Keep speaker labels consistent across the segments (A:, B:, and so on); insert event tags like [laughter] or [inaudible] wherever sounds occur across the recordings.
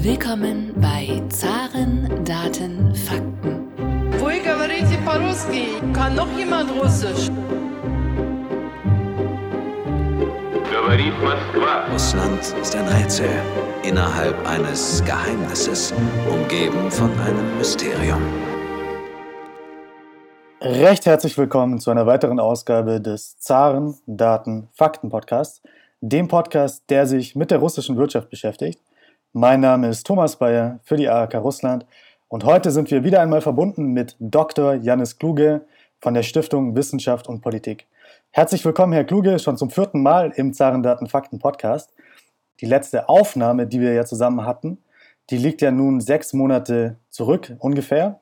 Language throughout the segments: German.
A: Willkommen bei Zaren, Daten, Fakten.
B: Вы говорите по-русски? Kann noch jemand Russisch?
C: Говорит Москва.
D: Russland ist ein Rätsel innerhalb eines Geheimnisses, umgeben von einem Mysterium.
E: Recht herzlich willkommen zu einer weiteren Ausgabe des Zaren, Daten, Fakten Podcasts, dem Podcast, der sich mit der russischen Wirtschaft beschäftigt. Mein Name ist Thomas Bayer für die ARK Russland und heute sind wir wieder einmal verbunden mit Dr. Janis Kluge von der Stiftung Wissenschaft und Politik. Herzlich willkommen, Herr Kluge, schon zum vierten Mal im Zaren, Daten, Fakten Podcast. Die letzte Aufnahme, die wir ja zusammen hatten, die liegt ja nun sechs Monate zurück ungefähr.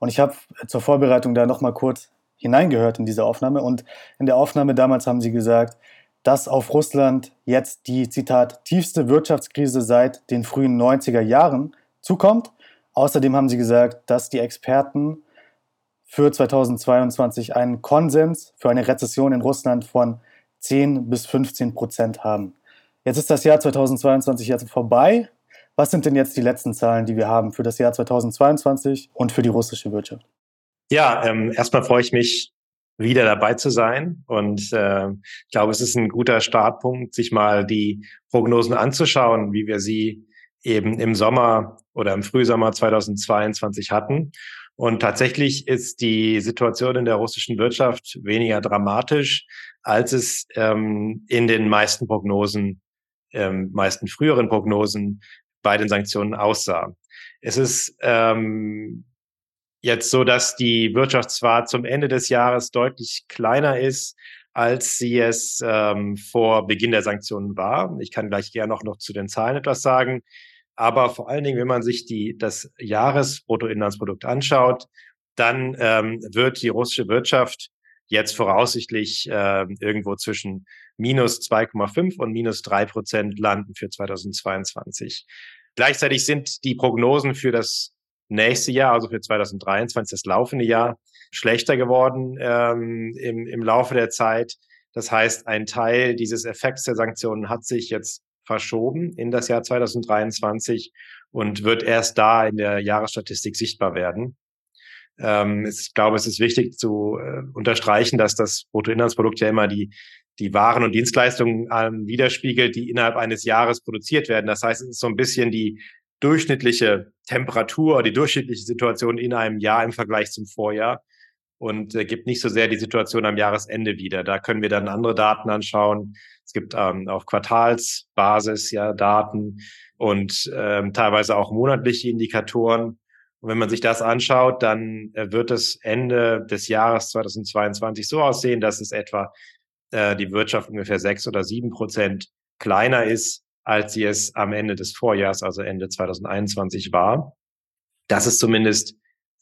E: Und ich habe zur Vorbereitung da nochmal kurz hineingehört in diese Aufnahme. Und in der Aufnahme damals haben Sie gesagt, dass auf Russland jetzt die, Zitat, tiefste Wirtschaftskrise seit den frühen 90er Jahren zukommt. Außerdem haben Sie gesagt, dass die Experten für 2022 einen Konsens für eine Rezession in Russland von 10 bis 15 Prozent haben. Jetzt ist das Jahr 2022 jetzt vorbei was sind denn jetzt die letzten Zahlen, die wir haben für das Jahr 2022 und für die russische Wirtschaft?
F: Ja, ähm, erstmal freue ich mich, wieder dabei zu sein. Und äh, ich glaube, es ist ein guter Startpunkt, sich mal die Prognosen anzuschauen, wie wir sie eben im Sommer oder im Frühsommer 2022 hatten. Und tatsächlich ist die Situation in der russischen Wirtschaft weniger dramatisch, als es ähm, in den meisten Prognosen, ähm, meisten früheren Prognosen bei den Sanktionen aussah. Es ist ähm, jetzt so, dass die Wirtschaft zwar zum Ende des Jahres deutlich kleiner ist, als sie es ähm, vor Beginn der Sanktionen war. Ich kann gleich gerne noch, noch zu den Zahlen etwas sagen. Aber vor allen Dingen, wenn man sich die, das Jahresbruttoinlandsprodukt anschaut, dann ähm, wird die russische Wirtschaft jetzt voraussichtlich äh, irgendwo zwischen minus 2,5 und minus 3 Prozent landen für 2022. Gleichzeitig sind die Prognosen für das nächste Jahr, also für 2023, das laufende Jahr, schlechter geworden ähm, im, im Laufe der Zeit. Das heißt, ein Teil dieses Effekts der Sanktionen hat sich jetzt verschoben in das Jahr 2023 und wird erst da in der Jahresstatistik sichtbar werden. Ähm, ich glaube, es ist wichtig zu äh, unterstreichen, dass das Bruttoinlandsprodukt ja immer die, die Waren und Dienstleistungen ähm, widerspiegelt, die innerhalb eines Jahres produziert werden. Das heißt, es ist so ein bisschen die durchschnittliche Temperatur, die durchschnittliche Situation in einem Jahr im Vergleich zum Vorjahr und äh, gibt nicht so sehr die Situation am Jahresende wieder. Da können wir dann andere Daten anschauen. Es gibt ähm, auf Quartalsbasis ja Daten und ähm, teilweise auch monatliche Indikatoren. Und wenn man sich das anschaut, dann äh, wird es Ende des Jahres 2022 so aussehen, dass es etwa äh, die Wirtschaft ungefähr sechs oder sieben Prozent kleiner ist, als sie es am Ende des Vorjahres, also Ende 2021 war. Das ist zumindest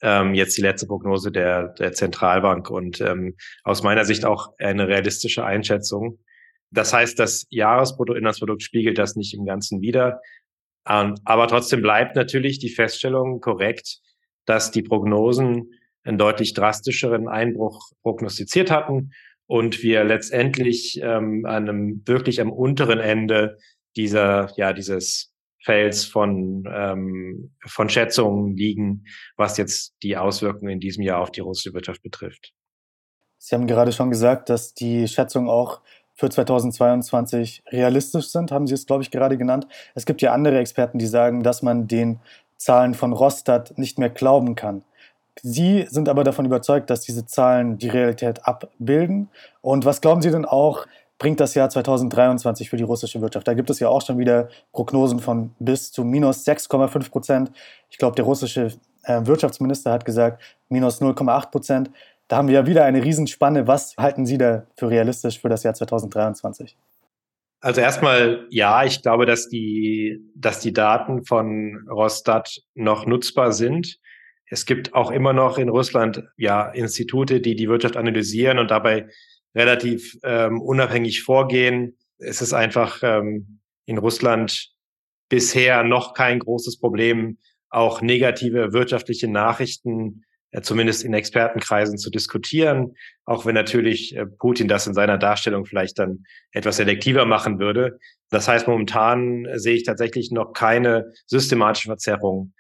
F: ähm, jetzt die letzte Prognose der, der Zentralbank und ähm, aus meiner Sicht auch eine realistische Einschätzung. Das heißt, das Jahresbruttoinlandsprodukt spiegelt das nicht im Ganzen wider. Ähm, aber trotzdem bleibt natürlich die Feststellung korrekt, dass die Prognosen einen deutlich drastischeren Einbruch prognostiziert hatten und wir letztendlich ähm, einem wirklich am unteren Ende dieser, ja, dieses Felds von, ähm, von Schätzungen liegen, was jetzt die Auswirkungen in diesem Jahr auf die russische Wirtschaft betrifft.
E: Sie haben gerade schon gesagt, dass die Schätzungen auch für 2022 realistisch sind, haben Sie es, glaube ich, gerade genannt. Es gibt ja andere Experten, die sagen, dass man den Zahlen von Rostat nicht mehr glauben kann. Sie sind aber davon überzeugt, dass diese Zahlen die Realität abbilden. Und was glauben Sie denn auch, bringt das Jahr 2023 für die russische Wirtschaft? Da gibt es ja auch schon wieder Prognosen von bis zu minus 6,5 Prozent. Ich glaube, der russische äh, Wirtschaftsminister hat gesagt minus 0,8 Prozent. Da haben wir ja wieder eine Riesenspanne. Was halten Sie da für realistisch für das Jahr 2023?
F: Also erstmal ja, ich glaube, dass die, dass die Daten von Rostat noch nutzbar sind. Es gibt auch immer noch in Russland ja Institute, die die Wirtschaft analysieren und dabei relativ ähm, unabhängig vorgehen. Es ist einfach ähm, in Russland bisher noch kein großes Problem, auch negative wirtschaftliche Nachrichten äh, zumindest in Expertenkreisen zu diskutieren, auch wenn natürlich äh, Putin das in seiner Darstellung vielleicht dann etwas selektiver machen würde. Das heißt, momentan sehe ich tatsächlich noch keine systematische Verzerrung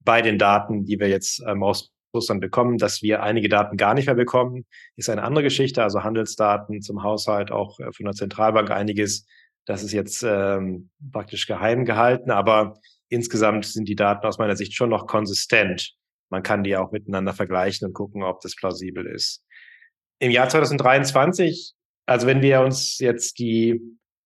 F: bei den Daten, die wir jetzt ähm, aus Russland bekommen. Dass wir einige Daten gar nicht mehr bekommen, ist eine andere Geschichte. Also Handelsdaten zum Haushalt, auch äh, von der Zentralbank einiges. Das ist jetzt ähm, praktisch geheim gehalten. Aber insgesamt sind die Daten aus meiner Sicht schon noch konsistent. Man kann die auch miteinander vergleichen und gucken, ob das plausibel ist. Im Jahr 2023, also wenn wir uns jetzt die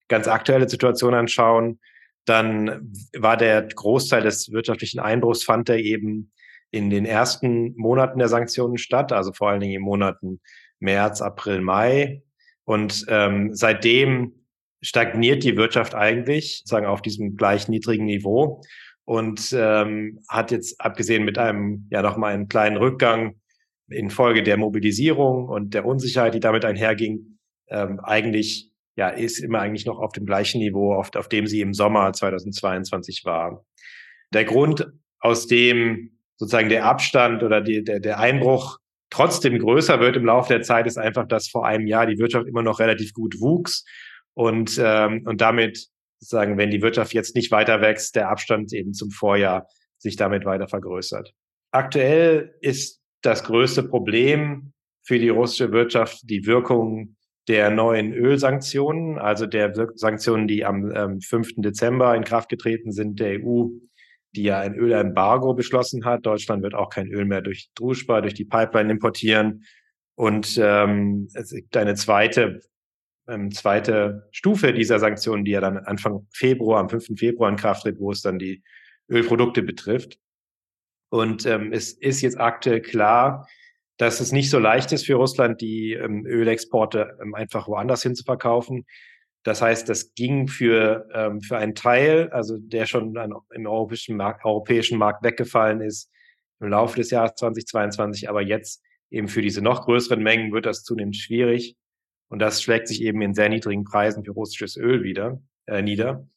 F: ganz aktuelle Situation anschauen, dann war der Großteil des wirtschaftlichen Einbruchs fand er eben in den ersten Monaten der Sanktionen statt, also vor allen Dingen in Monaten März, April, Mai. Und ähm, seitdem stagniert die Wirtschaft eigentlich, sagen auf diesem gleich niedrigen Niveau und ähm, hat jetzt abgesehen mit einem ja noch mal einen kleinen Rückgang infolge der Mobilisierung und der Unsicherheit, die damit einherging, ähm, eigentlich ja, ist immer eigentlich noch auf dem gleichen Niveau, auf, auf dem sie im Sommer 2022 war. Der Grund, aus dem sozusagen der Abstand oder die, der, der Einbruch trotzdem größer wird im Laufe der Zeit, ist einfach, dass vor einem Jahr die Wirtschaft immer noch relativ gut wuchs und, ähm, und damit sozusagen, wenn die Wirtschaft jetzt nicht weiter wächst, der Abstand eben zum Vorjahr sich damit weiter vergrößert. Aktuell ist das größte Problem für die russische Wirtschaft die Wirkung der neuen Ölsanktionen, also der Sanktionen, die am ähm, 5. Dezember in Kraft getreten sind, der EU, die ja ein Ölembargo beschlossen hat. Deutschland wird auch kein Öl mehr durch Druschba, durch die Pipeline importieren. Und ähm, es gibt eine zweite, ähm, zweite Stufe dieser Sanktionen, die ja dann Anfang Februar, am 5. Februar in Kraft tritt, wo es dann die Ölprodukte betrifft. Und ähm, es ist jetzt aktuell klar, dass es nicht so leicht ist für Russland, die ähm, Ölexporte ähm, einfach woanders hin zu verkaufen. Das heißt, das ging für, ähm, für einen Teil, also der schon an, im europäischen Markt, europäischen Markt weggefallen ist im Laufe des Jahres 2022, aber jetzt eben für diese noch größeren Mengen wird das zunehmend schwierig. Und das schlägt sich eben in sehr niedrigen Preisen für russisches Öl wieder äh, nieder.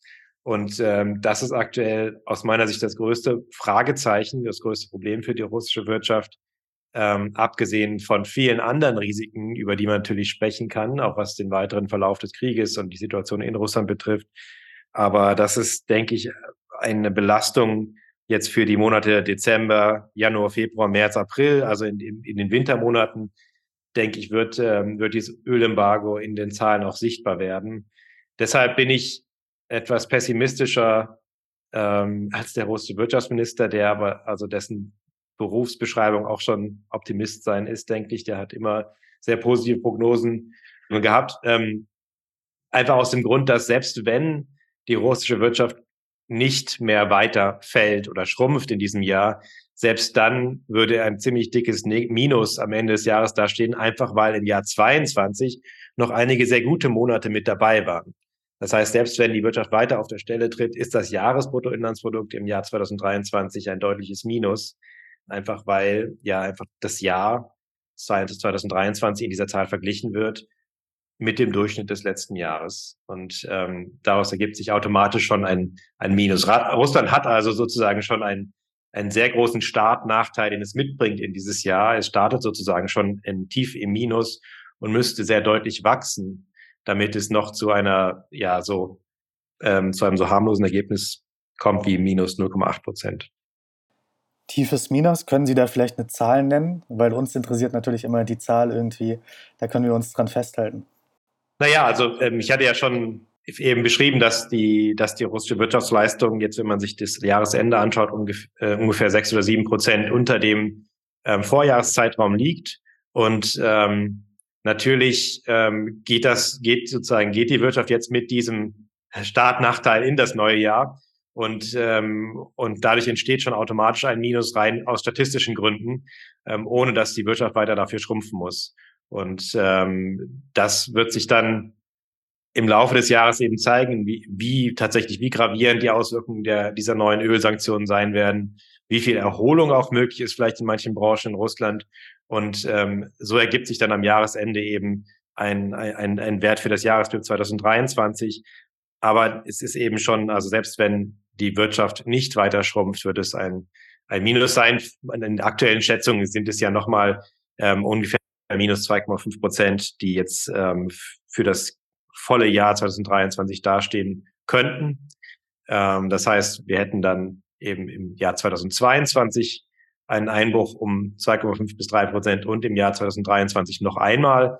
F: Und ähm, das ist aktuell aus meiner Sicht das größte Fragezeichen, das größte Problem für die russische Wirtschaft, ähm, abgesehen von vielen anderen Risiken, über die man natürlich sprechen kann, auch was den weiteren Verlauf des Krieges und die Situation in Russland betrifft. Aber das ist, denke ich, eine Belastung jetzt für die Monate Dezember, Januar, Februar, März, April, also in, in, in den Wintermonaten, denke ich, wird, ähm, wird dieses Ölembargo in den Zahlen auch sichtbar werden. Deshalb bin ich etwas pessimistischer ähm, als der russische Wirtschaftsminister, der aber also dessen Berufsbeschreibung auch schon Optimist sein ist, denke ich. Der hat immer sehr positive Prognosen gehabt. Ähm, einfach aus dem Grund, dass selbst wenn die russische Wirtschaft nicht mehr weiter fällt oder schrumpft in diesem Jahr, selbst dann würde ein ziemlich dickes Minus am Ende des Jahres dastehen, einfach weil im Jahr 22 noch einige sehr gute Monate mit dabei waren. Das heißt, selbst wenn die Wirtschaft weiter auf der Stelle tritt, ist das Jahresbruttoinlandsprodukt im Jahr 2023 ein deutliches Minus. Einfach weil ja einfach das Jahr 2023 in dieser Zahl verglichen wird mit dem Durchschnitt des letzten Jahres. Und ähm, daraus ergibt sich automatisch schon ein, ein Minus. Russland hat also sozusagen schon einen, einen sehr großen Startnachteil, den es mitbringt in dieses Jahr. Es startet sozusagen schon in, tief im Minus und müsste sehr deutlich wachsen, damit es noch zu einer, ja, so, ähm, zu einem so harmlosen Ergebnis kommt wie minus 0,8 Prozent
E: tiefes Minus. Können Sie da vielleicht eine Zahl nennen? Weil uns interessiert natürlich immer die Zahl irgendwie. Da können wir uns dran festhalten.
F: Naja, also ähm, ich hatte ja schon eben beschrieben, dass die, dass die russische Wirtschaftsleistung jetzt, wenn man sich das Jahresende anschaut, ungefähr, äh, ungefähr sechs oder sieben Prozent unter dem ähm, Vorjahreszeitraum liegt. Und ähm, natürlich ähm, geht das, geht sozusagen, geht die Wirtschaft jetzt mit diesem Startnachteil in das neue Jahr. Und, ähm, und dadurch entsteht schon automatisch ein Minus rein aus statistischen Gründen, ähm, ohne dass die Wirtschaft weiter dafür schrumpfen muss. Und ähm, das wird sich dann im Laufe des Jahres eben zeigen, wie, wie tatsächlich, wie gravierend die Auswirkungen der, dieser neuen Ölsanktionen sein werden, wie viel Erholung auch möglich ist, vielleicht in manchen Branchen in Russland. Und ähm, so ergibt sich dann am Jahresende eben ein, ein, ein Wert für das Jahresbild 2023. Aber es ist eben schon, also selbst wenn die Wirtschaft nicht weiter schrumpft, wird es ein, ein Minus sein. In den aktuellen Schätzungen sind es ja nochmal ähm, ungefähr minus 2,5 Prozent, die jetzt ähm, für das volle Jahr 2023 dastehen könnten. Ähm, das heißt, wir hätten dann eben im Jahr 2022 einen Einbruch um 2,5 bis 3 Prozent und im Jahr 2023 noch einmal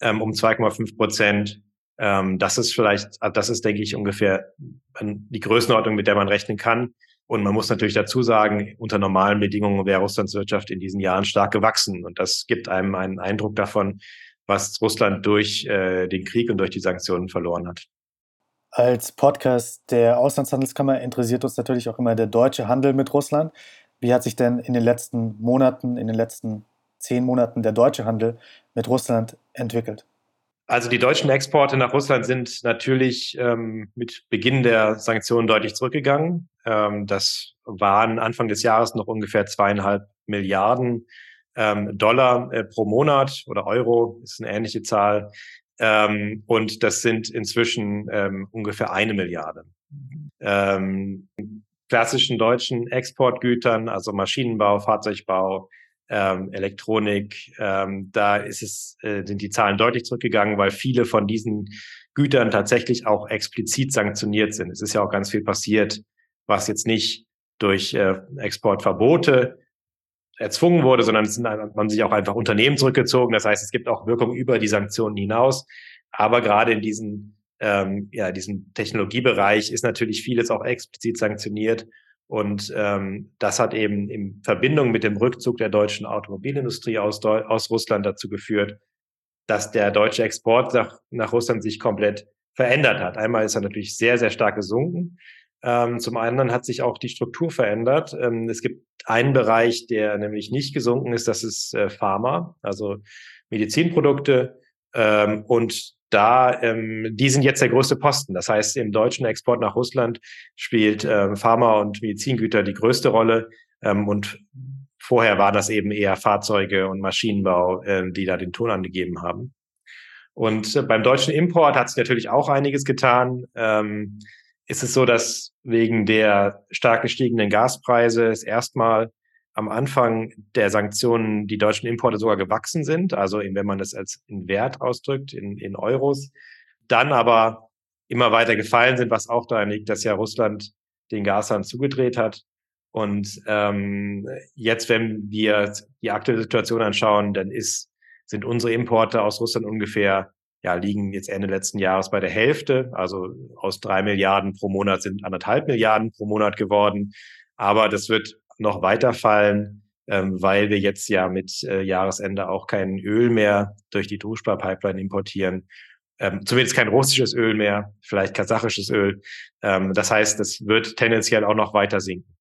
F: ähm, um 2,5 Prozent. Ähm, das ist vielleicht, also das ist, denke ich, ungefähr die Größenordnung, mit der man rechnen kann. Und man muss natürlich dazu sagen, unter normalen Bedingungen wäre Russlands Wirtschaft in diesen Jahren stark gewachsen. Und das gibt einem einen Eindruck davon, was Russland durch äh, den Krieg und durch die Sanktionen verloren hat.
E: Als Podcast der Auslandshandelskammer interessiert uns natürlich auch immer der deutsche Handel mit Russland. Wie hat sich denn in den letzten Monaten, in den letzten zehn Monaten der deutsche Handel mit Russland entwickelt?
F: Also die deutschen Exporte nach Russland sind natürlich ähm, mit Beginn der Sanktionen deutlich zurückgegangen. Ähm, das waren Anfang des Jahres noch ungefähr zweieinhalb Milliarden ähm, Dollar äh, pro Monat oder Euro ist eine ähnliche Zahl. Ähm, und das sind inzwischen ähm, ungefähr eine Milliarde. Ähm, klassischen deutschen Exportgütern, also Maschinenbau, Fahrzeugbau, ähm, Elektronik, ähm, da ist es, äh, sind die Zahlen deutlich zurückgegangen, weil viele von diesen Gütern tatsächlich auch explizit sanktioniert sind. Es ist ja auch ganz viel passiert, was jetzt nicht durch äh, Exportverbote erzwungen wurde, sondern es sind, man sich auch einfach Unternehmen zurückgezogen. Das heißt, es gibt auch Wirkung über die Sanktionen hinaus. Aber gerade in diesen, ähm, ja, diesem Technologiebereich ist natürlich vieles auch explizit sanktioniert. Und ähm, das hat eben in Verbindung mit dem Rückzug der deutschen Automobilindustrie aus, aus Russland dazu geführt, dass der deutsche Export nach, nach Russland sich komplett verändert hat. Einmal ist er natürlich sehr, sehr stark gesunken. Ähm, zum anderen hat sich auch die Struktur verändert. Ähm, es gibt einen Bereich, der nämlich nicht gesunken ist, das ist äh, Pharma, also Medizinprodukte. Ähm, und da, ähm, die sind jetzt der größte Posten. Das heißt, im deutschen Export nach Russland spielt ähm, Pharma und Medizingüter die größte Rolle. Ähm, und vorher war das eben eher Fahrzeuge und Maschinenbau, äh, die da den Ton angegeben haben. Und äh, beim deutschen Import hat sich natürlich auch einiges getan. Ähm, ist es so, dass wegen der stark gestiegenen Gaspreise es erstmal am Anfang der Sanktionen die deutschen Importe sogar gewachsen sind, also wenn man das als in Wert ausdrückt, in, in Euros, dann aber immer weiter gefallen sind, was auch daran liegt, dass ja Russland den Gashahn zugedreht hat. Und ähm, jetzt, wenn wir die aktuelle Situation anschauen, dann ist, sind unsere Importe aus Russland ungefähr, ja, liegen jetzt Ende letzten Jahres bei der Hälfte. Also aus drei Milliarden pro Monat sind anderthalb Milliarden pro Monat geworden. Aber das wird noch weiter fallen, ähm, weil wir jetzt ja mit äh, Jahresende auch kein Öl mehr durch die Druschbar-Pipeline importieren. Ähm, zumindest kein russisches Öl mehr, vielleicht kasachisches Öl. Ähm, das heißt, es wird tendenziell auch noch weiter sinken.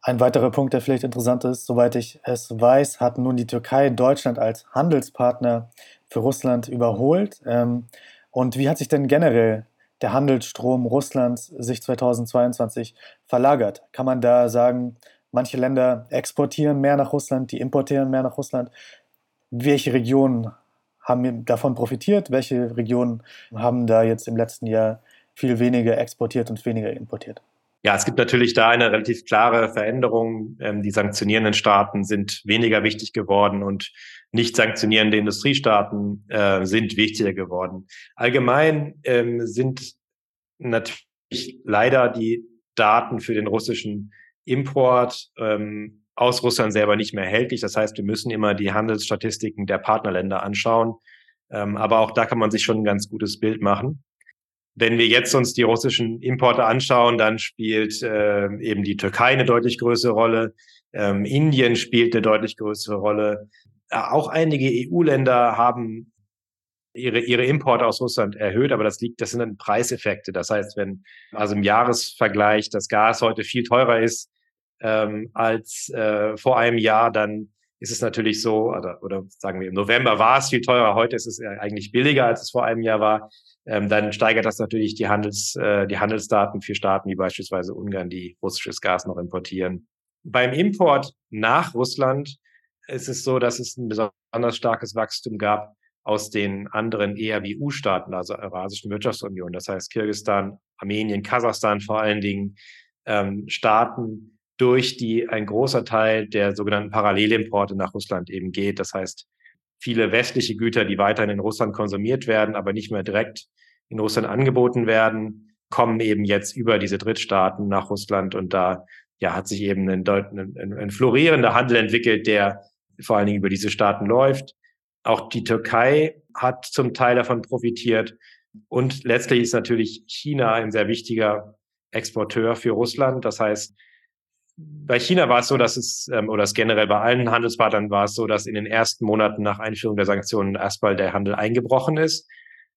E: Ein weiterer Punkt, der vielleicht interessant ist, soweit ich es weiß, hat nun die Türkei Deutschland als Handelspartner für Russland überholt. Ähm, und wie hat sich denn generell der Handelsstrom Russlands sich 2022 verlagert? Kann man da sagen, Manche Länder exportieren mehr nach Russland, die importieren mehr nach Russland. Welche Regionen haben davon profitiert? Welche Regionen haben da jetzt im letzten Jahr viel weniger exportiert und weniger importiert?
F: Ja, es gibt natürlich da eine relativ klare Veränderung. Ähm, die sanktionierenden Staaten sind weniger wichtig geworden und nicht sanktionierende Industriestaaten äh, sind wichtiger geworden. Allgemein ähm, sind natürlich leider die Daten für den russischen Import ähm, aus Russland selber nicht mehr erhältlich. Das heißt, wir müssen immer die Handelsstatistiken der Partnerländer anschauen. Ähm, aber auch da kann man sich schon ein ganz gutes Bild machen. Wenn wir jetzt uns die russischen Importe anschauen, dann spielt äh, eben die Türkei eine deutlich größere Rolle. Ähm, Indien spielt eine deutlich größere Rolle. Äh, auch einige EU-Länder haben ihre, ihre Importe aus Russland erhöht, aber das liegt, das sind dann Preiseffekte. Das heißt, wenn also im Jahresvergleich das Gas heute viel teurer ist ähm, als äh, vor einem Jahr, dann ist es natürlich so, oder, oder sagen wir im November war es viel teurer, heute ist es eigentlich billiger, als es vor einem Jahr war. Ähm, dann steigert das natürlich die, Handels, äh, die Handelsdaten für Staaten wie beispielsweise Ungarn, die russisches Gas noch importieren. Beim Import nach Russland ist es so, dass es ein besonders starkes Wachstum gab aus den anderen ERWU-Staaten, also Eurasischen Wirtschaftsunion, das heißt Kirgistan, Armenien, Kasachstan vor allen Dingen, ähm, Staaten, durch die ein großer Teil der sogenannten Parallelimporte nach Russland eben geht. Das heißt, viele westliche Güter, die weiterhin in Russland konsumiert werden, aber nicht mehr direkt in Russland angeboten werden, kommen eben jetzt über diese Drittstaaten nach Russland und da ja, hat sich eben ein, ein, ein florierender Handel entwickelt, der vor allen Dingen über diese Staaten läuft. Auch die Türkei hat zum Teil davon profitiert. Und letztlich ist natürlich China ein sehr wichtiger Exporteur für Russland. Das heißt, bei China war es so, dass es, ähm, oder es generell bei allen Handelspartnern war es so, dass in den ersten Monaten nach Einführung der Sanktionen erstmal der Handel eingebrochen ist,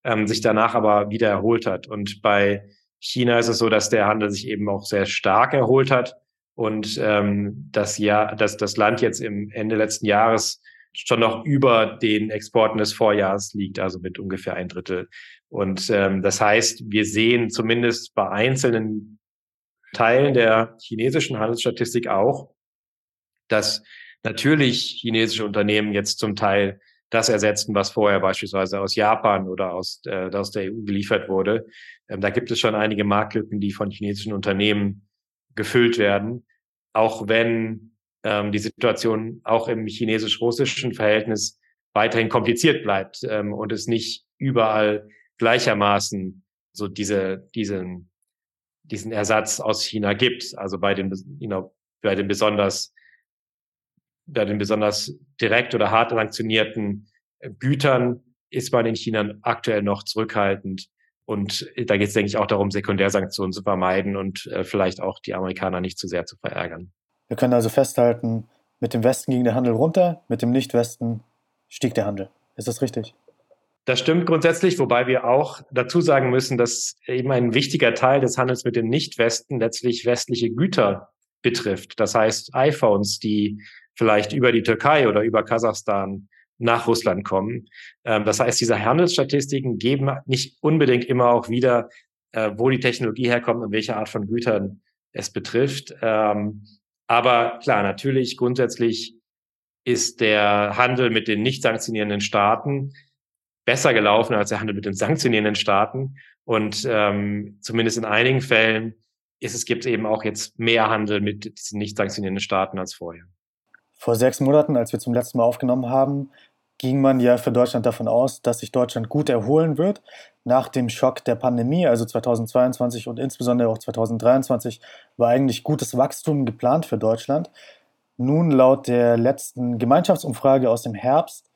F: ähm, sich danach aber wieder erholt hat. Und bei China ist es so, dass der Handel sich eben auch sehr stark erholt hat und ähm, das Jahr, dass das Land jetzt im Ende letzten Jahres schon noch über den Exporten des Vorjahres liegt, also mit ungefähr ein Drittel. Und ähm, das heißt, wir sehen zumindest bei einzelnen Teilen der chinesischen Handelsstatistik auch, dass natürlich chinesische Unternehmen jetzt zum Teil das ersetzen, was vorher beispielsweise aus Japan oder aus, äh, aus der EU geliefert wurde. Ähm, da gibt es schon einige Marktlücken, die von chinesischen Unternehmen gefüllt werden, auch wenn ähm, die Situation auch im chinesisch-russischen Verhältnis weiterhin kompliziert bleibt ähm, und es nicht überall gleichermaßen so diese, diesen, diesen Ersatz aus China gibt. Also bei den, you know, bei den besonders, bei den besonders direkt oder hart sanktionierten Gütern ist man in China aktuell noch zurückhaltend. Und da geht es, denke ich, auch darum, Sekundärsanktionen zu vermeiden und äh, vielleicht auch die Amerikaner nicht zu sehr zu verärgern.
E: Wir können also festhalten, mit dem Westen ging der Handel runter, mit dem Nicht-Westen stieg der Handel. Ist das richtig?
F: Das stimmt grundsätzlich, wobei wir auch dazu sagen müssen, dass eben ein wichtiger Teil des Handels mit dem Nicht-Westen letztlich westliche Güter betrifft. Das heißt iPhones, die vielleicht über die Türkei oder über Kasachstan nach Russland kommen. Ähm, das heißt, diese Handelsstatistiken geben nicht unbedingt immer auch wieder, äh, wo die Technologie herkommt und welche Art von Gütern es betrifft. Ähm, aber klar, natürlich grundsätzlich ist der Handel mit den nicht sanktionierenden Staaten besser gelaufen als der Handel mit den sanktionierenden Staaten. Und ähm, zumindest in einigen Fällen ist es gibt eben auch jetzt mehr Handel mit diesen nicht sanktionierenden Staaten als vorher.
E: Vor sechs Monaten, als wir zum letzten Mal aufgenommen haben, ging man ja für Deutschland davon aus, dass sich Deutschland gut erholen wird nach dem Schock der Pandemie, also 2022 und insbesondere auch 2023 war eigentlich gutes Wachstum geplant für Deutschland. Nun laut der letzten Gemeinschaftsumfrage aus dem Herbst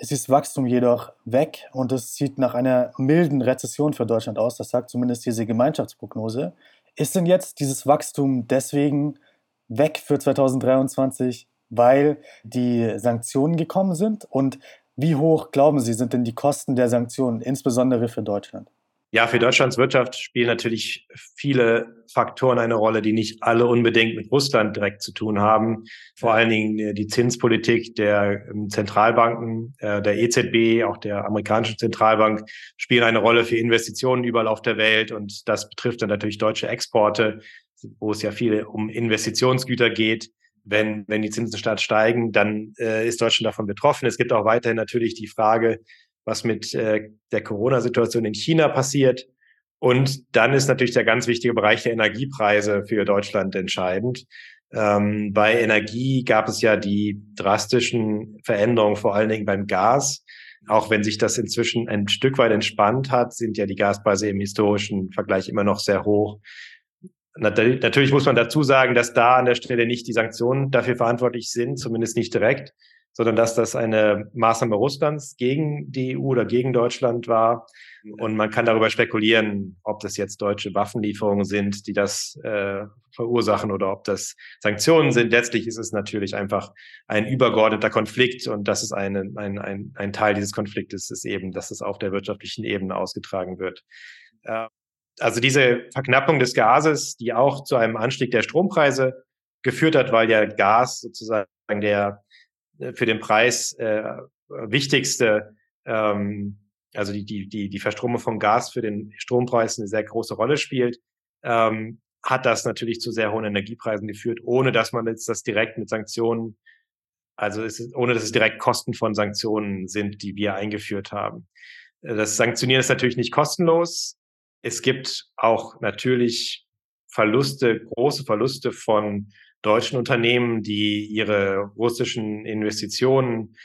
E: ist das Wachstum jedoch weg und es sieht nach einer milden Rezession für Deutschland aus. Das sagt zumindest diese Gemeinschaftsprognose. Ist denn jetzt dieses Wachstum deswegen weg für 2023 weil die Sanktionen gekommen sind? Und wie hoch, glauben Sie, sind denn die Kosten der Sanktionen, insbesondere für Deutschland?
F: Ja, für Deutschlands Wirtschaft spielen natürlich viele Faktoren eine Rolle, die nicht alle unbedingt mit Russland direkt zu tun haben. Vor allen Dingen äh, die Zinspolitik der ähm, Zentralbanken, äh, der EZB, auch der amerikanischen Zentralbank spielen eine Rolle für Investitionen überall auf der Welt. Und das betrifft dann natürlich deutsche Exporte, wo es ja viel um Investitionsgüter geht wenn, wenn die Zinsen stark steigen, dann äh, ist Deutschland davon betroffen. Es gibt auch weiterhin natürlich die Frage, was mit äh, der Corona-Situation in China passiert. Und dann ist natürlich der ganz wichtige Bereich der Energiepreise für Deutschland entscheidend. Ähm, bei Energie gab es ja die drastischen Veränderungen, vor allen Dingen beim Gas. Auch wenn sich das inzwischen ein Stück weit entspannt hat, sind ja die Gaspreise im historischen Vergleich immer noch sehr hoch. Natürlich muss man dazu sagen, dass da an der Stelle nicht die Sanktionen dafür verantwortlich sind, zumindest nicht direkt, sondern dass das eine Maßnahme Russlands gegen die EU oder gegen Deutschland war. Und man kann darüber spekulieren, ob das jetzt deutsche Waffenlieferungen sind, die das äh, verursachen oder ob das Sanktionen sind. Letztlich ist es natürlich einfach ein übergeordneter Konflikt und das ist eine, ein, ein, ein Teil dieses Konfliktes ist eben, dass es auf der wirtschaftlichen Ebene ausgetragen wird. Äh, also diese Verknappung des Gases, die auch zu einem Anstieg der Strompreise geführt hat, weil ja Gas sozusagen der für den Preis äh, wichtigste, ähm, also die, die, die, die Verstromung von Gas für den Strompreis eine sehr große Rolle spielt, ähm, hat das natürlich zu sehr hohen Energiepreisen geführt, ohne dass man jetzt das direkt mit Sanktionen, also es ist, ohne dass es direkt Kosten von Sanktionen sind, die wir eingeführt haben. Äh, das Sanktionieren ist natürlich nicht kostenlos. Es gibt auch natürlich Verluste, große Verluste von deutschen Unternehmen, die ihre russischen Investitionen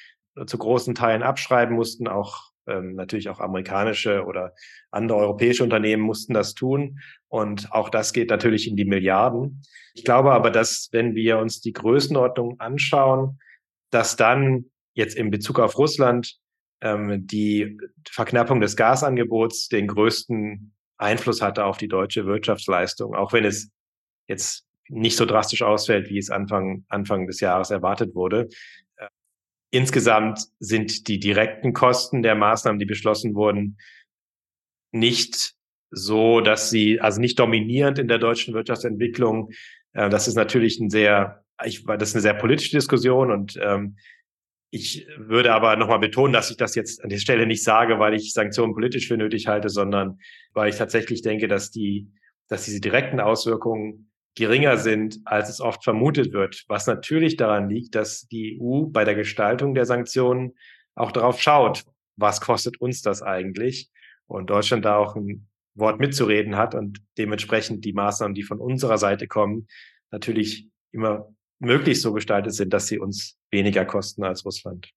F: zu großen Teilen abschreiben mussten, auch ähm, natürlich auch amerikanische oder andere europäische Unternehmen mussten das tun. Und auch das geht natürlich in die Milliarden. Ich glaube aber, dass wenn wir uns die Größenordnung anschauen, dass dann jetzt in Bezug auf Russland ähm, die Verknappung des Gasangebots den größten Einfluss hatte auf die deutsche Wirtschaftsleistung, auch wenn es jetzt nicht so drastisch ausfällt, wie es Anfang, Anfang des Jahres erwartet wurde. Äh, insgesamt sind die direkten Kosten der Maßnahmen, die beschlossen wurden, nicht so, dass sie, also nicht dominierend in der deutschen Wirtschaftsentwicklung. Äh, das ist natürlich ein sehr, ich, das ist eine sehr politische Diskussion und ähm, ich würde aber nochmal betonen, dass ich das jetzt an der Stelle nicht sage, weil ich Sanktionen politisch für nötig halte, sondern weil ich tatsächlich denke, dass die, dass diese direkten Auswirkungen geringer sind, als es oft vermutet wird. Was natürlich daran liegt, dass die EU bei der Gestaltung der Sanktionen auch darauf schaut, was kostet uns das eigentlich? Und Deutschland da auch ein Wort mitzureden hat und dementsprechend die Maßnahmen, die von unserer Seite kommen, natürlich immer möglichst so gestaltet sind, dass sie uns weniger kosten als Russland.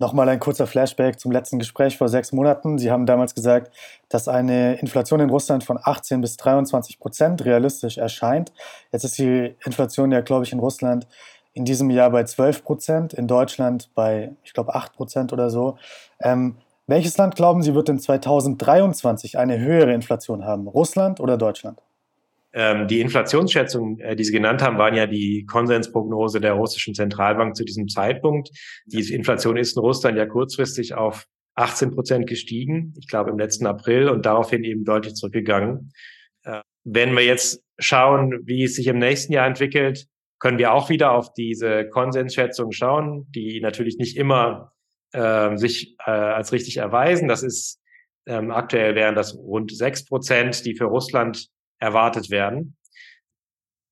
E: Nochmal ein kurzer Flashback zum letzten Gespräch vor sechs Monaten. Sie haben damals gesagt, dass eine Inflation in Russland von 18 bis 23 Prozent realistisch erscheint. Jetzt ist die Inflation ja, glaube ich, in Russland in diesem Jahr bei 12 Prozent, in Deutschland bei, ich glaube, 8 Prozent oder so. Ähm, welches Land glauben Sie wird in 2023 eine höhere Inflation haben? Russland oder Deutschland?
F: Ähm, die Inflationsschätzungen, äh, die Sie genannt haben, waren ja die Konsensprognose der russischen Zentralbank zu diesem Zeitpunkt. Die Inflation ist in Russland ja kurzfristig auf 18 Prozent gestiegen, ich glaube im letzten April und daraufhin eben deutlich zurückgegangen. Äh, wenn wir jetzt schauen, wie es sich im nächsten Jahr entwickelt, können wir auch wieder auf diese Konsensschätzungen schauen, die natürlich nicht immer äh, sich äh, als richtig erweisen. Das ist ähm, aktuell wären das rund sechs Prozent, die für Russland erwartet werden.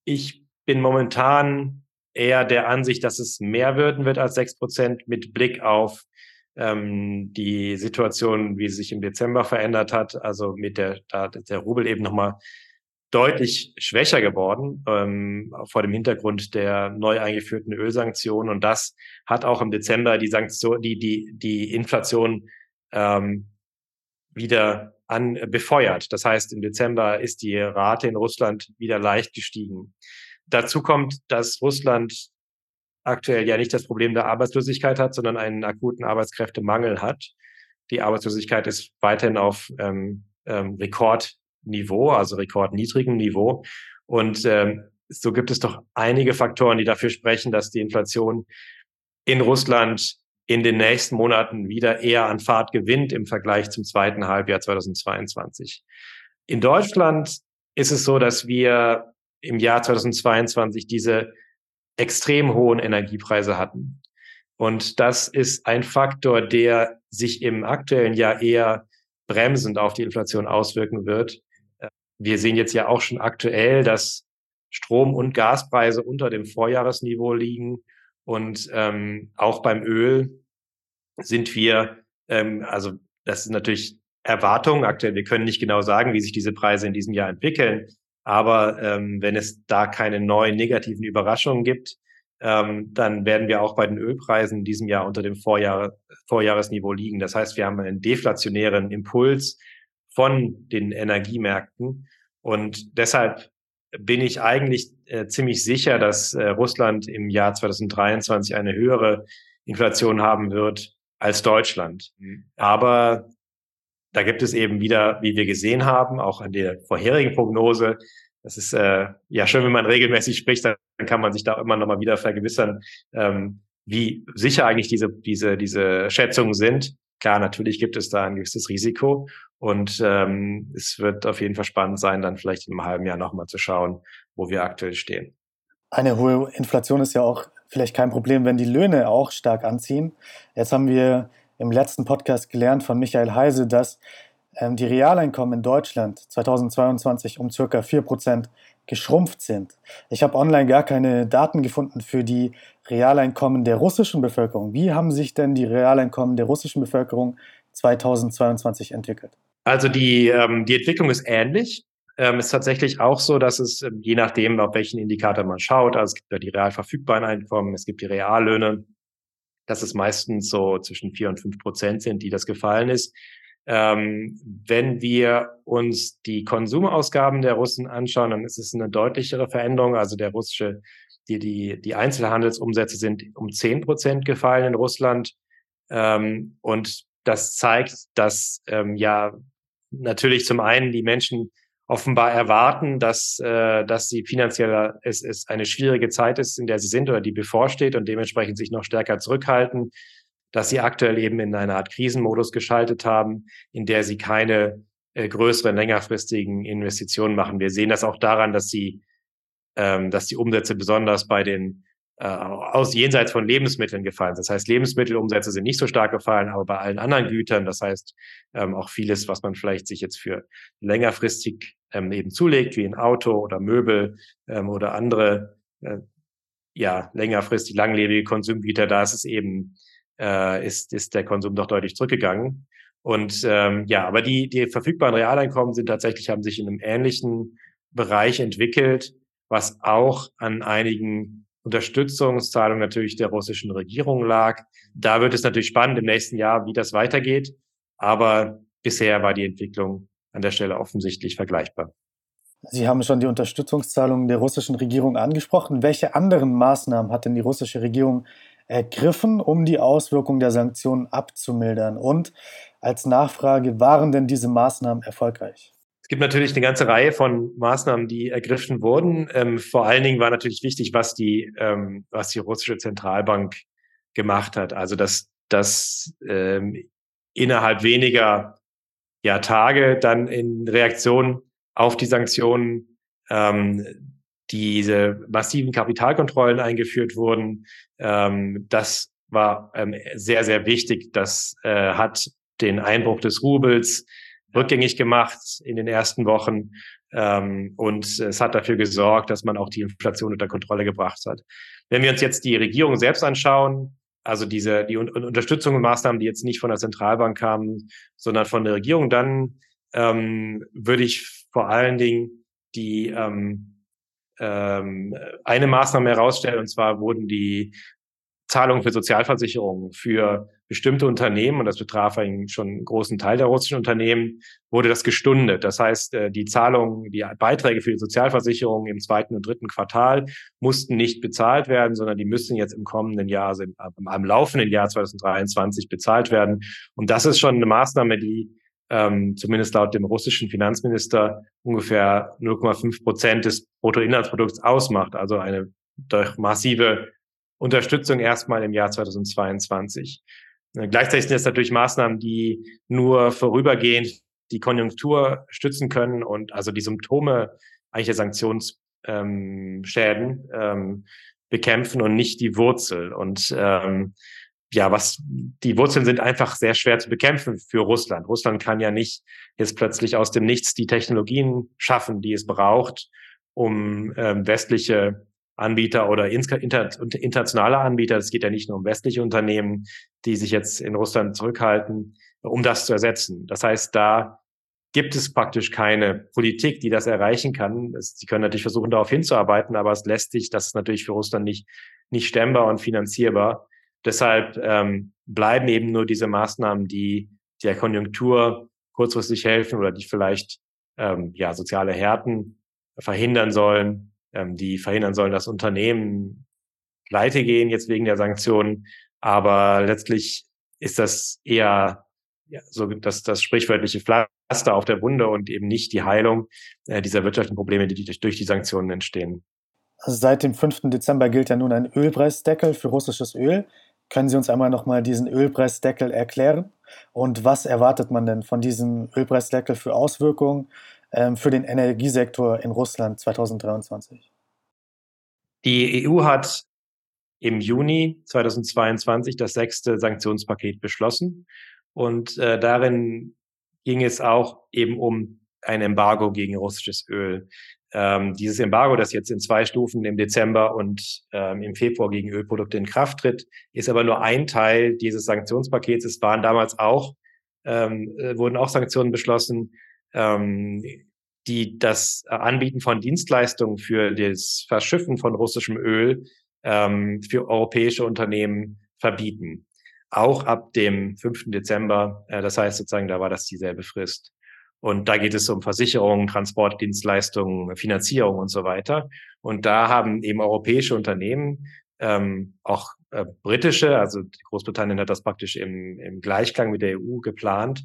F: Ich bin momentan eher der Ansicht, dass es mehr würden wird als sechs Prozent mit Blick auf ähm, die Situation, wie sie sich im Dezember verändert hat. Also mit der, da der Rubel eben nochmal deutlich schwächer geworden ähm, vor dem Hintergrund der neu eingeführten Ölsanktionen. Und das hat auch im Dezember die Sanktion, die, die, die Inflation ähm, wieder an äh, befeuert. Das heißt, im Dezember ist die Rate in Russland wieder leicht gestiegen. Dazu kommt, dass Russland aktuell ja nicht das Problem der Arbeitslosigkeit hat, sondern einen akuten Arbeitskräftemangel hat. Die Arbeitslosigkeit ist weiterhin auf ähm, ähm, Rekordniveau, also rekordniedrigem Niveau. Und ähm, so gibt es doch einige Faktoren, die dafür sprechen, dass die Inflation in Russland in den nächsten Monaten wieder eher an Fahrt gewinnt im Vergleich zum zweiten Halbjahr 2022. In Deutschland ist es so, dass wir im Jahr 2022 diese extrem hohen Energiepreise hatten. Und das ist ein Faktor, der sich im aktuellen Jahr eher bremsend auf die Inflation auswirken wird. Wir sehen jetzt ja auch schon aktuell, dass Strom- und Gaspreise unter dem Vorjahresniveau liegen und ähm, auch beim Öl sind wir, ähm, also das ist natürlich Erwartung aktuell. Wir können nicht genau sagen, wie sich diese Preise in diesem Jahr entwickeln. Aber ähm, wenn es da keine neuen negativen Überraschungen gibt, ähm, dann werden wir auch bei den Ölpreisen in diesem Jahr unter dem Vorjahr, Vorjahresniveau liegen. Das heißt, wir haben einen deflationären Impuls von den Energiemärkten. Und deshalb bin ich eigentlich äh, ziemlich sicher, dass äh, Russland im Jahr 2023 eine höhere Inflation haben wird als Deutschland. Mhm. Aber da gibt es eben wieder, wie wir gesehen haben, auch an der vorherigen Prognose, das ist äh, ja schön, wenn man regelmäßig spricht, dann kann man sich da immer noch mal wieder vergewissern, ähm, wie sicher eigentlich diese, diese, diese Schätzungen sind. Klar, natürlich gibt es da ein gewisses Risiko und ähm, es wird auf jeden Fall spannend sein, dann vielleicht in einem halben Jahr nochmal zu schauen, wo wir aktuell stehen.
E: Eine hohe Inflation ist ja auch vielleicht kein Problem, wenn die Löhne auch stark anziehen. Jetzt haben wir im letzten Podcast gelernt von Michael Heise, dass ähm, die Realeinkommen in Deutschland 2022 um circa 4% geschrumpft sind. Ich habe online gar keine Daten gefunden für die Realeinkommen der russischen Bevölkerung. Wie haben sich denn die Realeinkommen der russischen Bevölkerung 2022 entwickelt?
F: Also die, ähm, die Entwicklung ist ähnlich. Ähm, ist tatsächlich auch so, dass es ähm, je nachdem, auf welchen Indikator man schaut, also es gibt ja die real verfügbaren Einkommen, es gibt die Reallöhne, dass es meistens so zwischen vier und fünf Prozent sind, die das gefallen ist. Ähm, wenn wir uns die Konsumausgaben der Russen anschauen, dann ist es eine deutlichere Veränderung. Also der russische, die, die, die Einzelhandelsumsätze sind um zehn Prozent gefallen in Russland. Ähm, und das zeigt, dass ähm, ja natürlich zum einen die Menschen offenbar erwarten, dass, äh, dass sie finanziell es, es eine schwierige Zeit ist, in der sie sind oder die bevorsteht und dementsprechend sich noch stärker zurückhalten dass sie aktuell eben in eine Art Krisenmodus geschaltet haben, in der sie keine äh, größeren, längerfristigen Investitionen machen. Wir sehen das auch daran, dass sie, ähm, dass die Umsätze besonders bei den äh, aus jenseits von Lebensmitteln gefallen. Das heißt, Lebensmittelumsätze sind nicht so stark gefallen, aber bei allen anderen Gütern, das heißt ähm, auch vieles, was man vielleicht sich jetzt für längerfristig ähm, eben zulegt, wie ein Auto oder Möbel ähm, oder andere äh, ja längerfristig langlebige Konsumgüter, da ist es eben äh, ist, ist der Konsum doch deutlich zurückgegangen. Und ähm, ja, aber die, die verfügbaren Realeinkommen sind tatsächlich, haben sich in einem ähnlichen Bereich entwickelt, was auch an einigen Unterstützungszahlungen natürlich der russischen Regierung lag. Da wird es natürlich spannend im nächsten Jahr, wie das weitergeht. Aber bisher war die Entwicklung an der Stelle offensichtlich vergleichbar.
E: Sie haben schon die Unterstützungszahlungen der russischen Regierung angesprochen. Welche anderen Maßnahmen hat denn die russische Regierung ergriffen, um die Auswirkungen der Sanktionen abzumildern? Und als Nachfrage, waren denn diese Maßnahmen erfolgreich?
F: Es gibt natürlich eine ganze Reihe von Maßnahmen, die ergriffen wurden. Ähm, vor allen Dingen war natürlich wichtig, was die, ähm, was die russische Zentralbank gemacht hat. Also dass, dass ähm, innerhalb weniger ja, Tage dann in Reaktion auf die Sanktionen ähm, diese massiven Kapitalkontrollen eingeführt wurden. Ähm, das war ähm, sehr, sehr wichtig. Das äh, hat den Einbruch des Rubels rückgängig gemacht in den ersten Wochen. Ähm, und es hat dafür gesorgt, dass man auch die Inflation unter Kontrolle gebracht hat. Wenn wir uns jetzt die Regierung selbst anschauen, also diese die Un Unterstützung und Maßnahmen, die jetzt nicht von der Zentralbank kamen, sondern von der Regierung, dann ähm, würde ich vor allen Dingen die ähm, ähm, eine Maßnahme herausstellen, und zwar wurden die Zahlungen für Sozialversicherungen für bestimmte Unternehmen, und das betraf eigentlich schon einen großen Teil der russischen Unternehmen, wurde das gestundet. Das heißt, äh, die Zahlungen, die Beiträge für die Sozialversicherung im zweiten und dritten Quartal mussten nicht bezahlt werden, sondern die müssen jetzt im kommenden Jahr, also im, im laufenden Jahr 2023 bezahlt werden. Und das ist schon eine Maßnahme, die ähm, zumindest laut dem russischen Finanzminister ungefähr 0,5 Prozent des Bruttoinlandsprodukts ausmacht. Also eine durch massive Unterstützung erstmal im Jahr 2022. Äh, gleichzeitig sind es natürlich Maßnahmen, die nur vorübergehend die Konjunktur stützen können und also die Symptome eigentlich der Sanktionsschäden ähm, ähm, bekämpfen und nicht die Wurzel. Und ähm, ja, was die Wurzeln sind einfach sehr schwer zu bekämpfen für Russland. Russland kann ja nicht jetzt plötzlich aus dem Nichts die Technologien schaffen, die es braucht, um ähm, westliche Anbieter oder inter, internationale Anbieter, es geht ja nicht nur um westliche Unternehmen, die sich jetzt in Russland zurückhalten, um das zu ersetzen. Das heißt, da gibt es praktisch keine Politik, die das erreichen kann. Sie können natürlich versuchen, darauf hinzuarbeiten, aber es lässt sich, das ist natürlich für Russland nicht, nicht stemmbar und finanzierbar. Deshalb ähm, bleiben eben nur diese Maßnahmen, die der Konjunktur kurzfristig helfen oder die vielleicht ähm, ja soziale Härten verhindern sollen, ähm, die verhindern sollen, dass Unternehmen pleite gehen jetzt wegen der Sanktionen. Aber letztlich ist das eher ja, so dass das sprichwörtliche Pflaster auf der Wunde und eben nicht die Heilung äh, dieser wirtschaftlichen Probleme, die durch, durch die Sanktionen entstehen.
E: Also seit dem 5. Dezember gilt ja nun ein Ölpreisdeckel für russisches Öl. Können Sie uns einmal nochmal diesen Ölpreisdeckel erklären? Und was erwartet man denn von diesem Ölpreisdeckel für Auswirkungen für den Energiesektor in Russland 2023?
F: Die EU hat im Juni 2022 das sechste Sanktionspaket beschlossen. Und äh, darin ging es auch eben um ein Embargo gegen russisches Öl. Ähm, dieses Embargo, das jetzt in zwei Stufen im Dezember und ähm, im Februar gegen Ölprodukte in Kraft tritt, ist aber nur ein Teil dieses Sanktionspakets. Es waren damals auch, ähm, äh, wurden auch Sanktionen beschlossen, ähm, die das Anbieten von Dienstleistungen für das Verschiffen von russischem Öl ähm, für europäische Unternehmen verbieten. Auch ab dem 5. Dezember. Äh, das heißt sozusagen, da war das dieselbe Frist. Und da geht es um Versicherungen, Transportdienstleistungen, Finanzierung und so weiter. Und da haben eben europäische Unternehmen, ähm, auch äh, britische, also Großbritannien hat das praktisch im, im Gleichklang mit der EU geplant,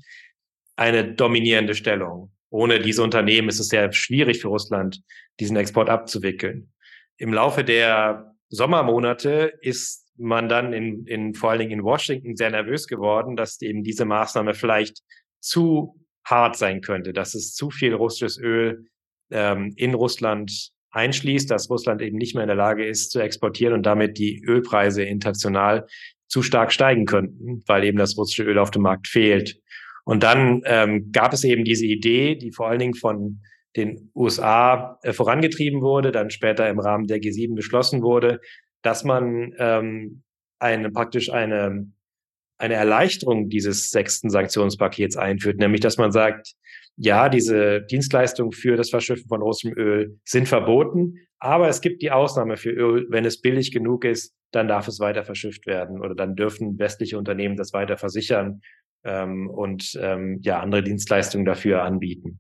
F: eine dominierende Stellung. Ohne diese Unternehmen ist es sehr schwierig für Russland, diesen Export abzuwickeln. Im Laufe der Sommermonate ist man dann in, in vor allen Dingen in Washington sehr nervös geworden, dass eben diese Maßnahme vielleicht zu hart sein könnte, dass es zu viel russisches Öl ähm, in Russland einschließt, dass Russland eben nicht mehr in der Lage ist zu exportieren und damit die Ölpreise international zu stark steigen könnten, weil eben das russische Öl auf dem Markt fehlt. Und dann ähm, gab es eben diese Idee, die vor allen Dingen von den USA äh, vorangetrieben wurde, dann später im Rahmen der G7 beschlossen wurde, dass man ähm, eine praktisch eine eine Erleichterung dieses sechsten Sanktionspakets einführt, nämlich dass man sagt, ja, diese Dienstleistungen für das Verschiffen von russischem Öl sind verboten, aber es gibt die Ausnahme für Öl, wenn es billig genug ist, dann darf es weiter verschifft werden oder dann dürfen westliche Unternehmen das weiter versichern ähm, und ähm, ja andere Dienstleistungen dafür anbieten.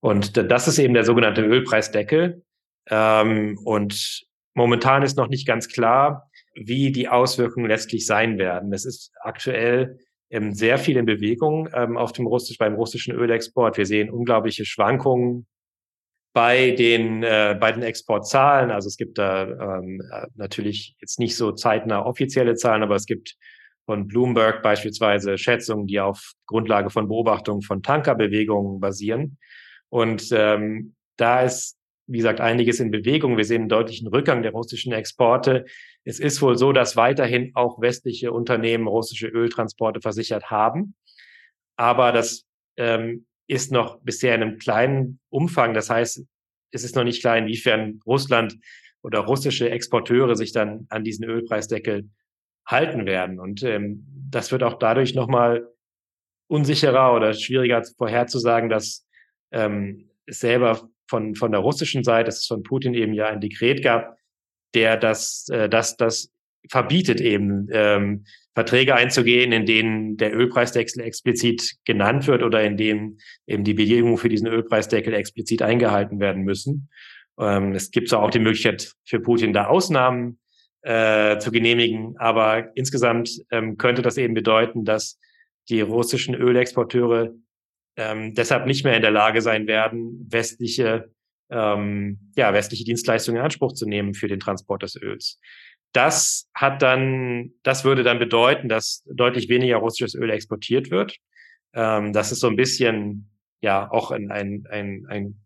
F: Und das ist eben der sogenannte Ölpreisdeckel. Ähm, und momentan ist noch nicht ganz klar, wie die Auswirkungen letztlich sein werden. Es ist aktuell ähm, sehr viel in Bewegung ähm, auf dem Russisch, beim russischen Ölexport. Wir sehen unglaubliche Schwankungen bei den, äh, bei den Exportzahlen. Also es gibt da ähm, äh, natürlich jetzt nicht so zeitnah offizielle Zahlen, aber es gibt von Bloomberg beispielsweise Schätzungen, die auf Grundlage von Beobachtungen von Tankerbewegungen basieren. Und ähm, da ist, wie gesagt, einiges in Bewegung. Wir sehen einen deutlichen Rückgang der russischen Exporte. Es ist wohl so, dass weiterhin auch westliche Unternehmen russische Öltransporte versichert haben. Aber das ähm, ist noch bisher in einem kleinen Umfang. Das heißt, es ist noch nicht klar, inwiefern Russland oder russische Exporteure sich dann an diesen Ölpreisdeckel halten werden. Und ähm, das wird auch dadurch nochmal unsicherer oder schwieriger vorherzusagen, dass ähm, es selber von, von der russischen Seite, dass es von Putin eben ja ein Dekret gab, der das, äh, das, das verbietet eben, ähm, Verträge einzugehen, in denen der Ölpreisdeckel explizit genannt wird oder in denen eben die Bedingungen für diesen Ölpreisdeckel explizit eingehalten werden müssen. Ähm, es gibt zwar auch die Möglichkeit für Putin, da Ausnahmen äh, zu genehmigen, aber insgesamt ähm, könnte das eben bedeuten, dass die russischen Ölexporteure ähm, deshalb nicht mehr in der Lage sein werden, westliche ähm, ja, westliche Dienstleistungen in Anspruch zu nehmen für den Transport des Öls. Das hat dann, das würde dann bedeuten, dass deutlich weniger russisches Öl exportiert wird. Ähm, das ist so ein bisschen, ja, auch ein, ein, ein, ein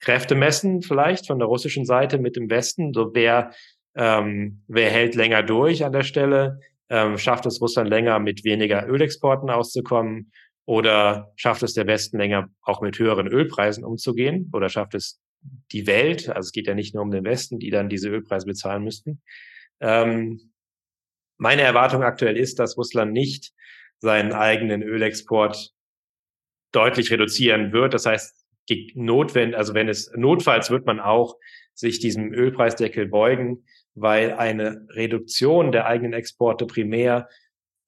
F: Kräftemessen vielleicht von der russischen Seite mit dem Westen. So wer, ähm, wer hält länger durch an der Stelle? Ähm, schafft es Russland länger mit weniger Ölexporten auszukommen? Oder schafft es der Westen länger auch mit höheren Ölpreisen umzugehen? Oder schafft es die Welt, also es geht ja nicht nur um den Westen, die dann diese Ölpreise bezahlen müssten. Ähm, meine Erwartung aktuell ist, dass Russland nicht seinen eigenen Ölexport deutlich reduzieren wird. Das heißt, notwendig, also wenn es notfalls wird man auch sich diesem Ölpreisdeckel beugen, weil eine Reduktion der eigenen Exporte primär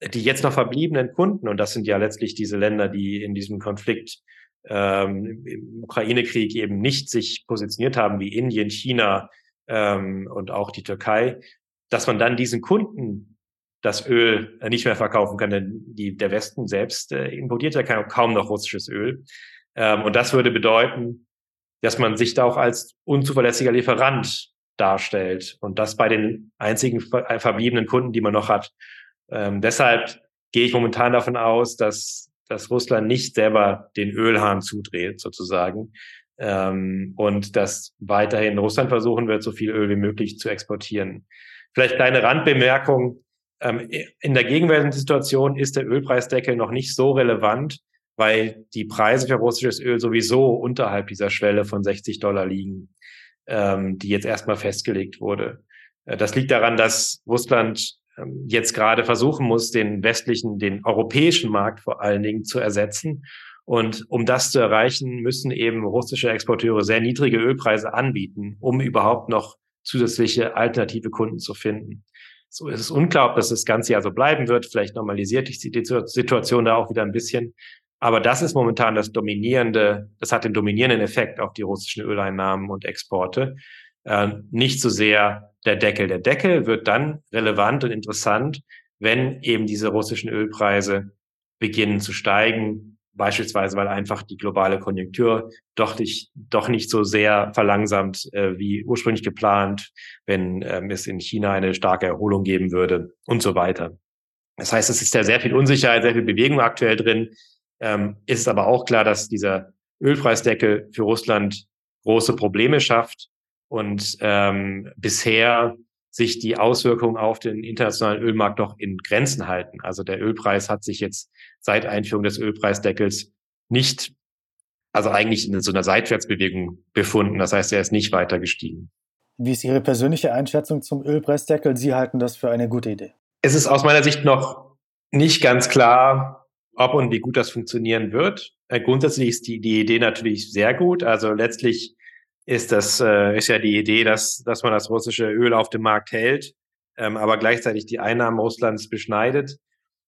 F: die jetzt noch verbliebenen Kunden, und das sind ja letztlich diese Länder, die in diesem Konflikt ähm, im Ukraine-Krieg eben nicht sich positioniert haben, wie Indien, China ähm, und auch die Türkei, dass man dann diesen Kunden das Öl nicht mehr verkaufen kann, denn die, der Westen selbst äh, importiert ja kaum, kaum noch russisches Öl. Ähm, und das würde bedeuten, dass man sich da auch als unzuverlässiger Lieferant darstellt und das bei den einzigen verbliebenen Kunden, die man noch hat. Ähm, deshalb gehe ich momentan davon aus, dass, dass Russland nicht selber den Ölhahn zudreht, sozusagen, ähm, und dass weiterhin Russland versuchen wird, so viel Öl wie möglich zu exportieren. Vielleicht kleine Randbemerkung. Ähm, in der gegenwärtigen Situation ist der Ölpreisdeckel noch nicht so relevant, weil die Preise für russisches Öl sowieso unterhalb dieser Schwelle von 60 Dollar liegen, ähm, die jetzt erstmal festgelegt wurde. Äh, das liegt daran, dass Russland ähm, jetzt gerade versuchen muss, den westlichen, den europäischen Markt vor allen Dingen zu ersetzen. Und um das zu erreichen, müssen eben russische Exporteure sehr niedrige Ölpreise anbieten, um überhaupt noch zusätzliche alternative Kunden zu finden. So ist es unklar, ob das das ganze Jahr so bleiben wird. Vielleicht normalisiert sich die Situation da auch wieder ein bisschen. Aber das ist momentan das dominierende, das hat den dominierenden Effekt auf die russischen Öleinnahmen und Exporte. Äh, nicht so sehr der Deckel. Der Deckel wird dann relevant und interessant, wenn eben diese russischen Ölpreise beginnen zu steigen, beispielsweise weil einfach die globale Konjunktur doch nicht, doch nicht so sehr verlangsamt äh, wie ursprünglich geplant, wenn ähm, es in China eine starke Erholung geben würde und so weiter. Das heißt, es ist ja sehr viel Unsicherheit, sehr viel Bewegung aktuell drin. Ähm, ist aber auch klar, dass dieser Ölpreisdeckel für Russland große Probleme schafft und ähm, bisher sich die Auswirkungen auf den internationalen Ölmarkt noch in Grenzen halten. Also der Ölpreis hat sich jetzt seit Einführung des Ölpreisdeckels nicht, also eigentlich in so einer Seitwärtsbewegung befunden. Das heißt, er ist nicht weiter gestiegen.
E: Wie ist Ihre persönliche Einschätzung zum Ölpreisdeckel? Sie halten das für eine gute Idee.
F: Es ist aus meiner Sicht noch nicht ganz klar, ob und wie gut das funktionieren wird. Äh, grundsätzlich ist die, die Idee natürlich sehr gut. Also letztlich ist das äh, ist ja die Idee, dass dass man das russische Öl auf dem Markt hält, ähm, aber gleichzeitig die Einnahmen Russlands beschneidet.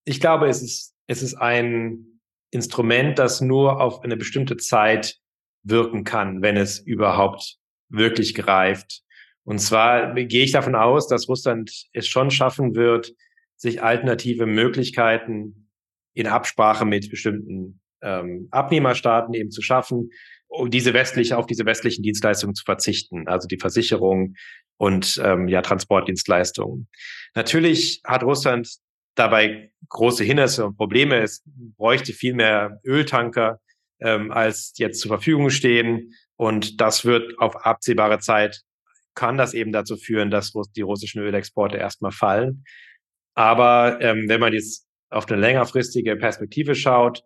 F: Ich glaube, es ist es ist ein Instrument, das nur auf eine bestimmte Zeit wirken kann, wenn es überhaupt wirklich greift. Und zwar gehe ich davon aus, dass Russland es schon schaffen wird, sich alternative Möglichkeiten in Absprache mit bestimmten ähm, Abnehmerstaaten eben zu schaffen, um diese westliche, auf diese westlichen Dienstleistungen zu verzichten, also die Versicherung und ähm, ja, Transportdienstleistungen. Natürlich hat Russland dabei große Hindernisse und Probleme. Es bräuchte viel mehr Öltanker, ähm, als jetzt zur Verfügung stehen. Und das wird auf absehbare Zeit, kann das eben dazu führen, dass die russischen Ölexporte erstmal fallen. Aber ähm, wenn man jetzt auf eine längerfristige Perspektive schaut,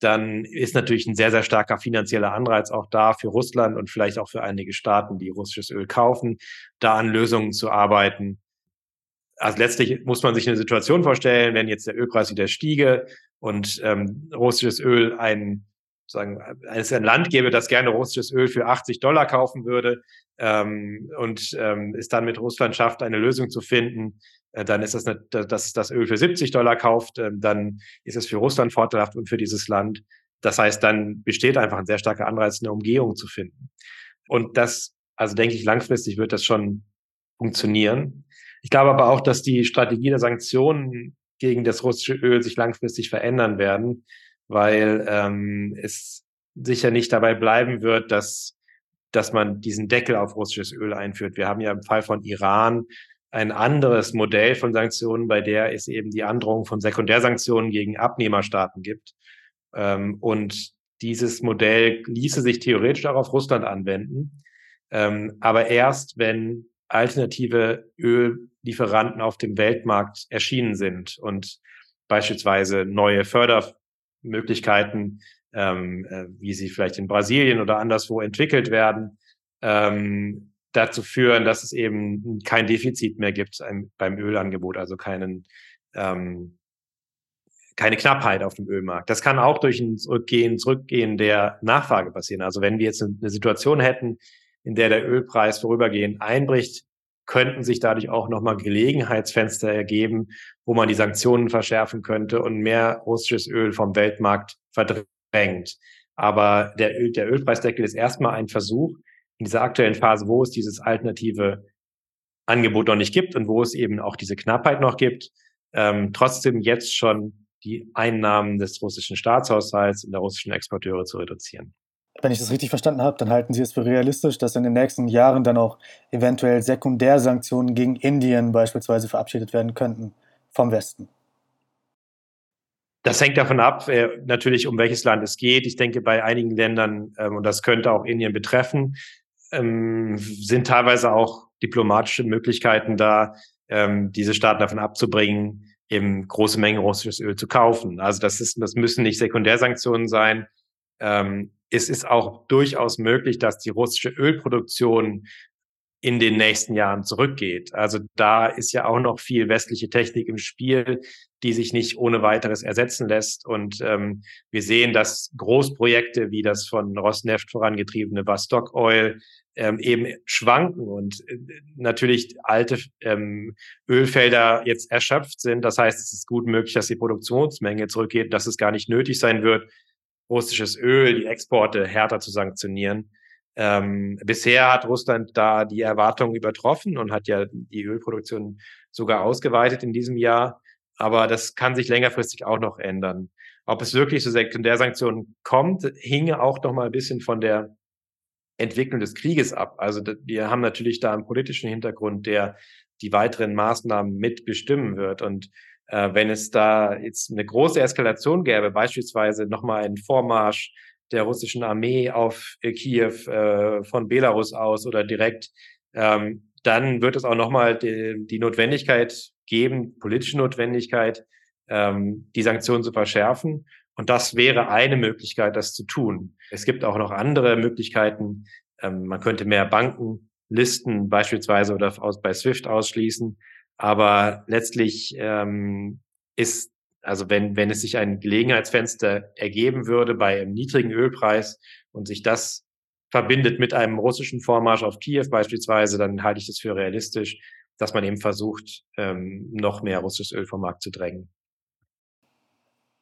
F: dann ist natürlich ein sehr, sehr starker finanzieller Anreiz auch da für Russland und vielleicht auch für einige Staaten, die russisches Öl kaufen, da an Lösungen zu arbeiten. Also letztlich muss man sich eine Situation vorstellen, wenn jetzt der Ölpreis wieder stiege und ähm, russisches Öl ein sagen, es ein Land gäbe, das gerne russisches Öl für 80 Dollar kaufen würde ähm, und ähm, es dann mit Russland schafft, eine Lösung zu finden, dann ist das, eine, dass das Öl für 70 Dollar kauft, äh, dann ist es für Russland vorteilhaft und für dieses Land. Das heißt, dann besteht einfach ein sehr starker Anreiz, eine Umgehung zu finden. Und das, also denke ich, langfristig wird das schon funktionieren. Ich glaube aber auch, dass die Strategie der Sanktionen gegen das russische Öl sich langfristig verändern werden, weil ähm, es sicher nicht dabei bleiben wird, dass, dass man diesen Deckel auf russisches Öl einführt. Wir haben ja im Fall von Iran ein anderes Modell von Sanktionen, bei der es eben die Androhung von Sekundärsanktionen gegen Abnehmerstaaten gibt. Ähm, und dieses Modell ließe sich theoretisch auch auf Russland anwenden, ähm, aber erst, wenn alternative Öllieferanten auf dem Weltmarkt erschienen sind und beispielsweise neue Fördermöglichkeiten, ähm, äh, wie sie vielleicht in Brasilien oder anderswo entwickelt werden, ähm, dazu führen, dass es eben kein Defizit mehr gibt beim Ölangebot, also keinen, ähm, keine Knappheit auf dem Ölmarkt. Das kann auch durch ein Zurückgehen, Zurückgehen der Nachfrage passieren. Also wenn wir jetzt eine Situation hätten, in der der Ölpreis vorübergehend einbricht, könnten sich dadurch auch nochmal Gelegenheitsfenster ergeben, wo man die Sanktionen verschärfen könnte und mehr russisches Öl vom Weltmarkt verdrängt. Aber der, Öl, der Ölpreisdeckel ist erstmal ein Versuch, in dieser aktuellen Phase, wo es dieses alternative Angebot noch nicht gibt und wo es eben auch diese Knappheit noch gibt, ähm, trotzdem jetzt schon die Einnahmen des russischen Staatshaushalts und der russischen Exporteure zu reduzieren.
E: Wenn ich das richtig verstanden habe, dann halten Sie es für realistisch, dass in den nächsten Jahren dann auch eventuell Sekundärsanktionen gegen Indien beispielsweise verabschiedet werden könnten vom Westen.
F: Das hängt davon ab, äh, natürlich, um welches Land es geht. Ich denke, bei einigen Ländern, ähm, und das könnte auch Indien betreffen, ähm, sind teilweise auch diplomatische Möglichkeiten da, ähm, diese Staaten davon abzubringen, eben große Mengen russisches Öl zu kaufen. Also das ist, das müssen nicht Sekundärsanktionen sein. Ähm, es ist auch durchaus möglich, dass die russische Ölproduktion in den nächsten Jahren zurückgeht. Also da ist ja auch noch viel westliche Technik im Spiel, die sich nicht ohne weiteres ersetzen lässt. Und ähm, wir sehen, dass Großprojekte wie das von Rosneft vorangetriebene Vostok Oil ähm, eben schwanken und äh, natürlich alte ähm, Ölfelder jetzt erschöpft sind. Das heißt, es ist gut möglich, dass die Produktionsmenge zurückgeht, dass es gar nicht nötig sein wird, russisches Öl, die Exporte härter zu sanktionieren. Ähm, bisher hat Russland da die Erwartungen übertroffen und hat ja die Ölproduktion sogar ausgeweitet in diesem Jahr. Aber das kann sich längerfristig auch noch ändern. Ob es wirklich zu Sekundärsanktionen kommt, hinge auch noch mal ein bisschen von der Entwicklung des Krieges ab. Also wir haben natürlich da einen politischen Hintergrund, der die weiteren Maßnahmen mitbestimmen wird. Und äh, wenn es da jetzt eine große Eskalation gäbe, beispielsweise nochmal einen Vormarsch der russischen Armee auf äh, Kiew äh, von Belarus aus oder direkt, ähm, dann wird es auch nochmal die, die Notwendigkeit geben, politische Notwendigkeit, ähm, die Sanktionen zu verschärfen. Und das wäre eine Möglichkeit, das zu tun. Es gibt auch noch andere Möglichkeiten. Ähm, man könnte mehr Bankenlisten beispielsweise oder aus, bei SWIFT ausschließen. Aber letztlich ähm, ist, also wenn, wenn es sich ein Gelegenheitsfenster ergeben würde bei einem niedrigen Ölpreis und sich das verbindet mit einem russischen Vormarsch auf Kiew beispielsweise, dann halte ich das für realistisch, dass man eben versucht, ähm, noch mehr russisches Öl vom Markt zu drängen.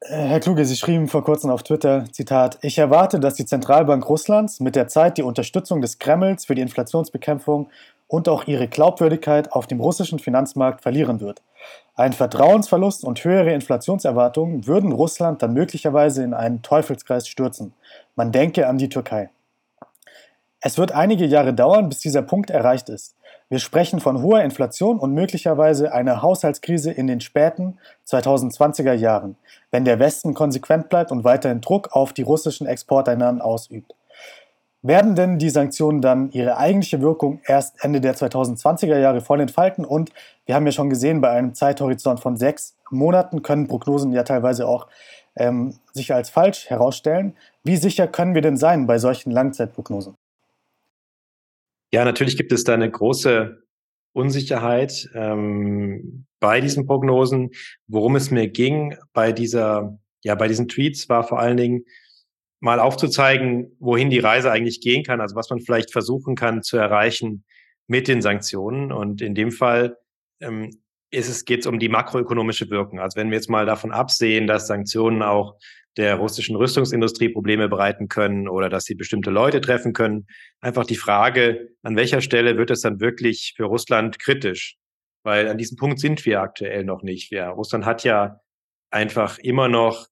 E: Herr Kluge, Sie schrieben vor kurzem auf Twitter, Zitat, ich erwarte, dass die Zentralbank Russlands mit der Zeit die Unterstützung des Kremls für die Inflationsbekämpfung und auch ihre Glaubwürdigkeit auf dem russischen Finanzmarkt verlieren wird. Ein Vertrauensverlust und höhere Inflationserwartungen würden Russland dann möglicherweise in einen Teufelskreis stürzen. Man denke an die Türkei. Es wird einige Jahre dauern, bis dieser Punkt erreicht ist. Wir sprechen von hoher Inflation und möglicherweise einer Haushaltskrise in den späten 2020er Jahren, wenn der Westen konsequent bleibt und weiterhin Druck auf die russischen Exporteinnahmen ausübt. Werden denn die Sanktionen dann ihre eigentliche Wirkung erst Ende der 2020er Jahre voll entfalten? Und wir haben ja schon gesehen, bei einem Zeithorizont von sechs Monaten können Prognosen ja teilweise auch ähm, sich als falsch herausstellen. Wie sicher können wir denn sein bei solchen Langzeitprognosen?
F: Ja, natürlich gibt es da eine große Unsicherheit ähm, bei diesen Prognosen. Worum es mir ging bei dieser, ja, bei diesen Tweets war vor allen Dingen mal aufzuzeigen, wohin die Reise eigentlich gehen kann, also was man vielleicht versuchen kann zu erreichen mit den Sanktionen. Und in dem Fall ähm, ist es, geht es um die makroökonomische Wirkung. Also wenn wir jetzt mal davon absehen, dass Sanktionen auch der russischen Rüstungsindustrie Probleme bereiten können oder dass sie bestimmte Leute treffen können. Einfach die Frage, an welcher Stelle wird es dann wirklich für Russland kritisch? Weil an diesem Punkt sind wir aktuell noch nicht. Ja, Russland hat ja einfach immer noch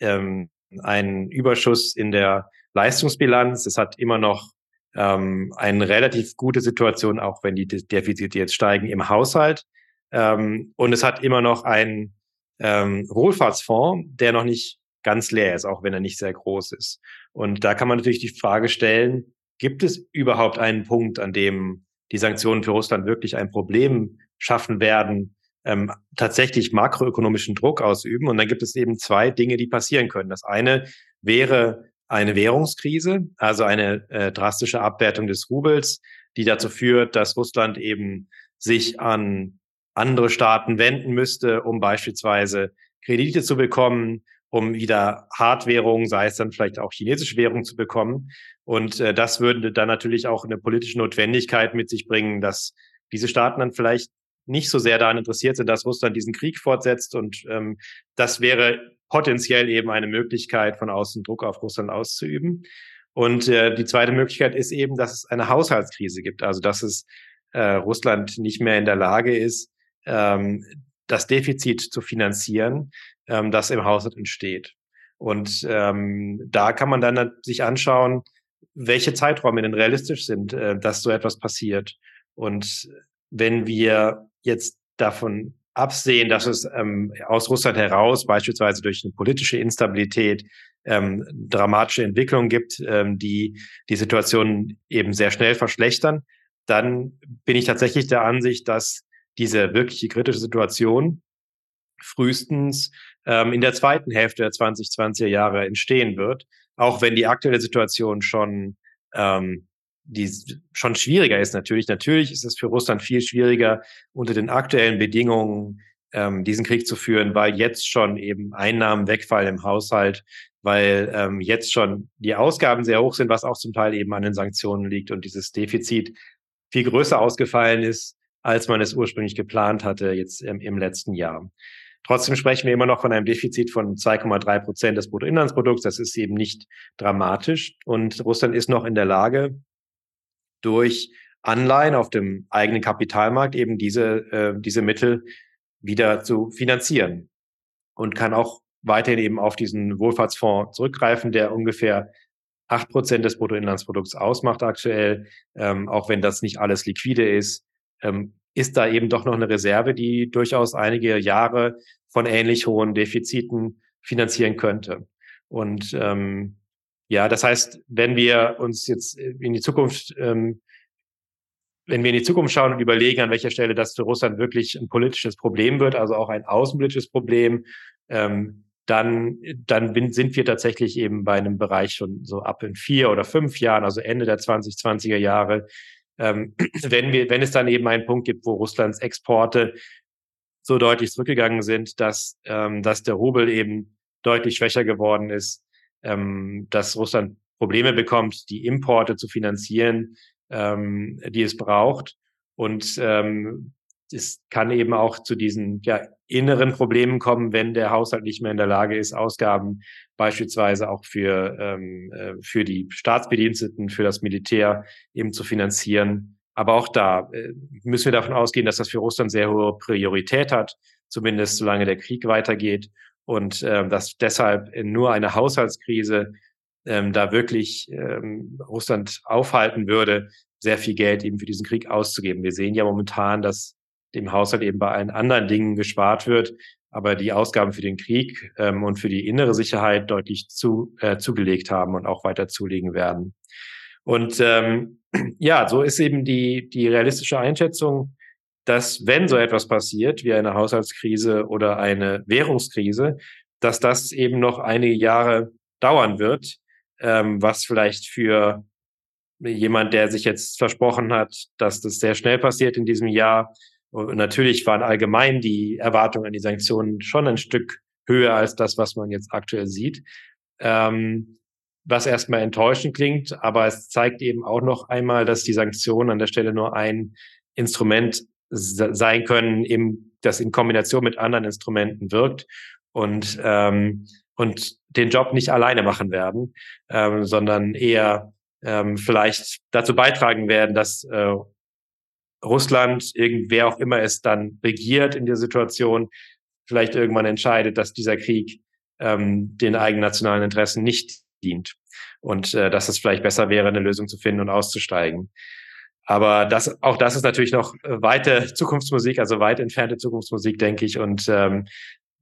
F: ähm, einen Überschuss in der Leistungsbilanz. Es hat immer noch ähm, eine relativ gute Situation, auch wenn die Defizite jetzt steigen im Haushalt. Ähm, und es hat immer noch einen ähm, Wohlfahrtsfonds, der noch nicht ganz leer ist, auch wenn er nicht sehr groß ist. Und da kann man natürlich die Frage stellen, gibt es überhaupt einen Punkt, an dem die Sanktionen für Russland wirklich ein Problem schaffen werden, ähm, tatsächlich makroökonomischen Druck ausüben? Und dann gibt es eben zwei Dinge, die passieren können. Das eine wäre eine Währungskrise, also eine äh, drastische Abwertung des Rubels, die dazu führt, dass Russland eben sich an andere Staaten wenden müsste, um beispielsweise Kredite zu bekommen um wieder Hardwährung, sei es dann vielleicht auch chinesische Währung zu bekommen. Und äh, das würde dann natürlich auch eine politische Notwendigkeit mit sich bringen, dass diese Staaten dann vielleicht nicht so sehr daran interessiert sind, dass Russland diesen Krieg fortsetzt. Und ähm, das wäre potenziell eben eine Möglichkeit, von außen Druck auf Russland auszuüben. Und äh, die zweite Möglichkeit ist eben, dass es eine Haushaltskrise gibt, also dass es äh, Russland nicht mehr in der Lage ist, ähm, das Defizit zu finanzieren, ähm, das im Haushalt entsteht. Und ähm, da kann man dann sich anschauen, welche Zeiträume denn realistisch sind, äh, dass so etwas passiert. Und wenn wir jetzt davon absehen, dass es ähm, aus Russland heraus beispielsweise durch eine politische Instabilität ähm, dramatische Entwicklungen gibt, ähm, die die Situation eben sehr schnell verschlechtern, dann bin ich tatsächlich der Ansicht, dass diese wirkliche kritische Situation frühestens ähm, in der zweiten Hälfte der 2020er Jahre entstehen wird, auch wenn die aktuelle Situation schon ähm, die schon schwieriger ist natürlich. Natürlich ist es für Russland viel schwieriger, unter den aktuellen Bedingungen ähm, diesen Krieg zu führen, weil jetzt schon eben Einnahmen wegfallen im Haushalt, weil ähm, jetzt schon die Ausgaben sehr hoch sind, was auch zum Teil eben an den Sanktionen liegt und dieses Defizit viel größer ausgefallen ist, als man es ursprünglich geplant hatte jetzt im, im letzten Jahr. Trotzdem sprechen wir immer noch von einem Defizit von 2,3 Prozent des Bruttoinlandsprodukts. Das ist eben nicht dramatisch. Und Russland ist noch in der Lage, durch Anleihen auf dem eigenen Kapitalmarkt eben diese, äh, diese Mittel wieder zu finanzieren und kann auch weiterhin eben auf diesen Wohlfahrtsfonds zurückgreifen, der ungefähr acht Prozent des Bruttoinlandsprodukts ausmacht aktuell, ähm, auch wenn das nicht alles liquide ist, ähm, ist da eben doch noch eine Reserve, die durchaus einige Jahre von ähnlich hohen Defiziten finanzieren könnte. Und ähm, ja, das heißt, wenn wir uns jetzt in die Zukunft, ähm, wenn wir in die Zukunft schauen und überlegen, an welcher Stelle das für Russland wirklich ein politisches Problem wird, also auch ein außenpolitisches Problem, ähm, dann, dann sind wir tatsächlich eben bei einem Bereich schon so ab in vier oder fünf Jahren, also Ende der 2020er Jahre, ähm, [clears throat] wenn wir, wenn es dann eben einen Punkt gibt, wo Russlands Exporte so deutlich zurückgegangen sind, dass, ähm, dass der Rubel eben deutlich schwächer geworden ist, ähm, dass Russland Probleme bekommt, die Importe zu finanzieren, ähm, die es braucht. Und ähm, es kann eben auch zu diesen ja, inneren Problemen kommen, wenn der Haushalt nicht mehr in der Lage ist, Ausgaben beispielsweise auch für, ähm, äh, für die Staatsbediensteten, für das Militär eben zu finanzieren. Aber auch da äh, müssen wir davon ausgehen, dass das für Russland sehr hohe Priorität hat, zumindest solange der Krieg weitergeht und äh, dass deshalb nur eine Haushaltskrise ähm, da wirklich ähm, Russland aufhalten würde, sehr viel Geld eben für diesen Krieg auszugeben. Wir sehen ja momentan, dass dem Haushalt eben bei allen anderen Dingen gespart wird, aber die Ausgaben für den Krieg ähm, und für die innere Sicherheit deutlich zu, äh, zugelegt haben und auch weiter zulegen werden. Und ähm, [clears throat] ja, so ist eben die, die realistische Einschätzung, dass wenn so etwas passiert wie eine Haushaltskrise oder eine Währungskrise, dass das eben noch einige Jahre dauern wird, ähm, was vielleicht für jemand, der sich jetzt versprochen hat, dass das sehr schnell passiert in diesem Jahr, und natürlich waren allgemein die Erwartungen an die Sanktionen schon ein Stück höher als das, was man jetzt aktuell sieht. Ähm, was erstmal enttäuschend klingt, aber es zeigt eben auch noch einmal, dass die Sanktionen an der Stelle nur ein Instrument sein können, eben, das in Kombination mit anderen Instrumenten wirkt und, ähm, und den Job nicht alleine machen werden, ähm, sondern eher ähm, vielleicht dazu beitragen werden, dass äh, Russland, irgendwer auch immer es dann regiert in der Situation, vielleicht irgendwann entscheidet, dass dieser Krieg ähm, den eigenen nationalen Interessen nicht dient und äh, dass es vielleicht besser wäre, eine Lösung zu finden und auszusteigen. Aber das, auch das ist natürlich noch weite Zukunftsmusik, also weit entfernte Zukunftsmusik, denke ich. Und ähm,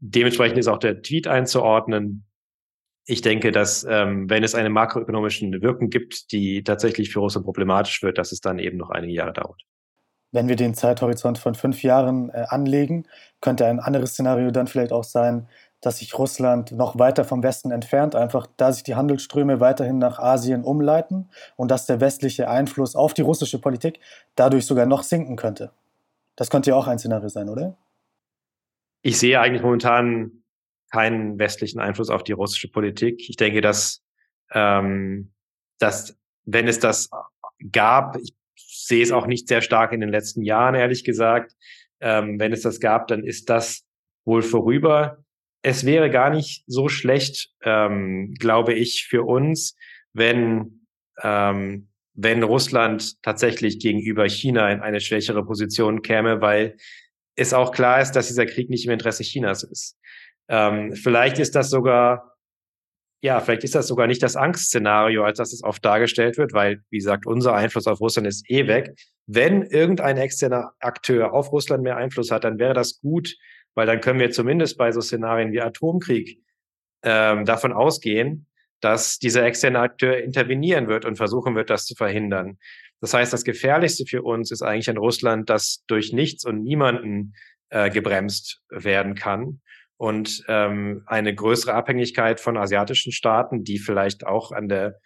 F: dementsprechend ist auch der Tweet einzuordnen. Ich denke, dass ähm, wenn es eine makroökonomische Wirkung gibt, die tatsächlich für Russland problematisch wird, dass es dann eben noch einige Jahre dauert.
E: Wenn wir den Zeithorizont von fünf Jahren äh, anlegen, könnte ein anderes Szenario dann vielleicht auch sein, dass sich Russland noch weiter vom Westen entfernt, einfach da sich die Handelsströme weiterhin nach Asien umleiten und dass der westliche Einfluss auf die russische Politik dadurch sogar noch sinken könnte. Das könnte ja auch ein Szenario sein, oder?
F: Ich sehe eigentlich momentan keinen westlichen Einfluss auf die russische Politik. Ich denke, dass, ähm, dass wenn es das gab, ich sehe es auch nicht sehr stark in den letzten Jahren, ehrlich gesagt. Ähm, wenn es das gab, dann ist das wohl vorüber. Es wäre gar nicht so schlecht, ähm, glaube ich, für uns, wenn, ähm, wenn Russland tatsächlich gegenüber China in eine schwächere Position käme, weil es auch klar ist, dass dieser Krieg nicht im Interesse Chinas ist. Ähm, vielleicht ist das sogar ja, vielleicht ist das sogar nicht das Angstszenario, als dass es oft dargestellt wird, weil, wie gesagt, unser Einfluss auf Russland ist eh weg. Wenn irgendein externer Akteur auf Russland mehr Einfluss hat, dann wäre das gut, weil dann können wir zumindest bei so Szenarien wie Atomkrieg ähm, davon ausgehen, dass dieser externe Akteur intervenieren wird und versuchen wird, das zu verhindern. Das heißt, das Gefährlichste für uns ist eigentlich ein Russland, das durch nichts und niemanden äh, gebremst werden kann und ähm, eine größere Abhängigkeit von asiatischen Staaten, die vielleicht auch an der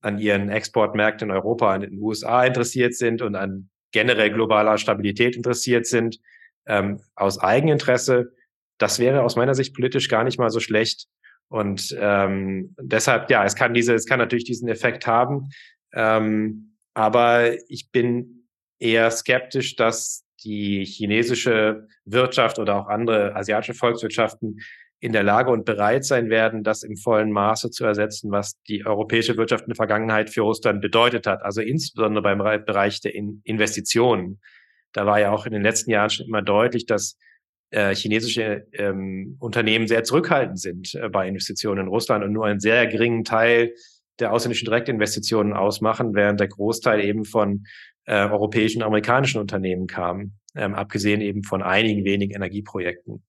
F: an ihren Exportmärkten in Europa, in den USA interessiert sind und an generell globaler Stabilität interessiert sind, ähm, aus Eigeninteresse. Das wäre aus meiner Sicht politisch gar nicht mal so schlecht. Und ähm, deshalb, ja, es kann diese, es kann natürlich diesen Effekt haben. Ähm, aber ich bin eher skeptisch, dass die chinesische Wirtschaft oder auch andere asiatische Volkswirtschaften in der Lage und bereit sein werden, das im vollen Maße zu ersetzen, was die europäische Wirtschaft in der Vergangenheit für Russland bedeutet hat. Also insbesondere beim Bereich der Investitionen. Da war ja auch in den letzten Jahren schon immer deutlich, dass äh, chinesische ähm, Unternehmen sehr zurückhaltend sind äh, bei Investitionen in Russland und nur einen sehr geringen Teil der ausländischen Direktinvestitionen ausmachen, während der Großteil eben von äh, europäischen und amerikanischen Unternehmen kam, ähm, abgesehen eben von einigen wenigen Energieprojekten.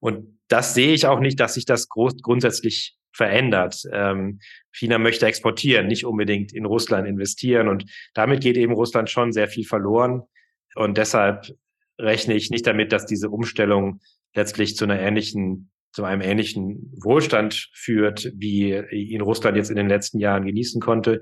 F: Und das sehe ich auch nicht, dass sich das groß, grundsätzlich verändert. Ähm, China möchte exportieren, nicht unbedingt in Russland investieren. Und damit geht eben Russland schon sehr viel verloren. Und deshalb rechne ich nicht damit, dass diese Umstellung letztlich zu einer ähnlichen zu einem ähnlichen Wohlstand führt, wie ihn Russland jetzt in den letzten Jahren genießen konnte.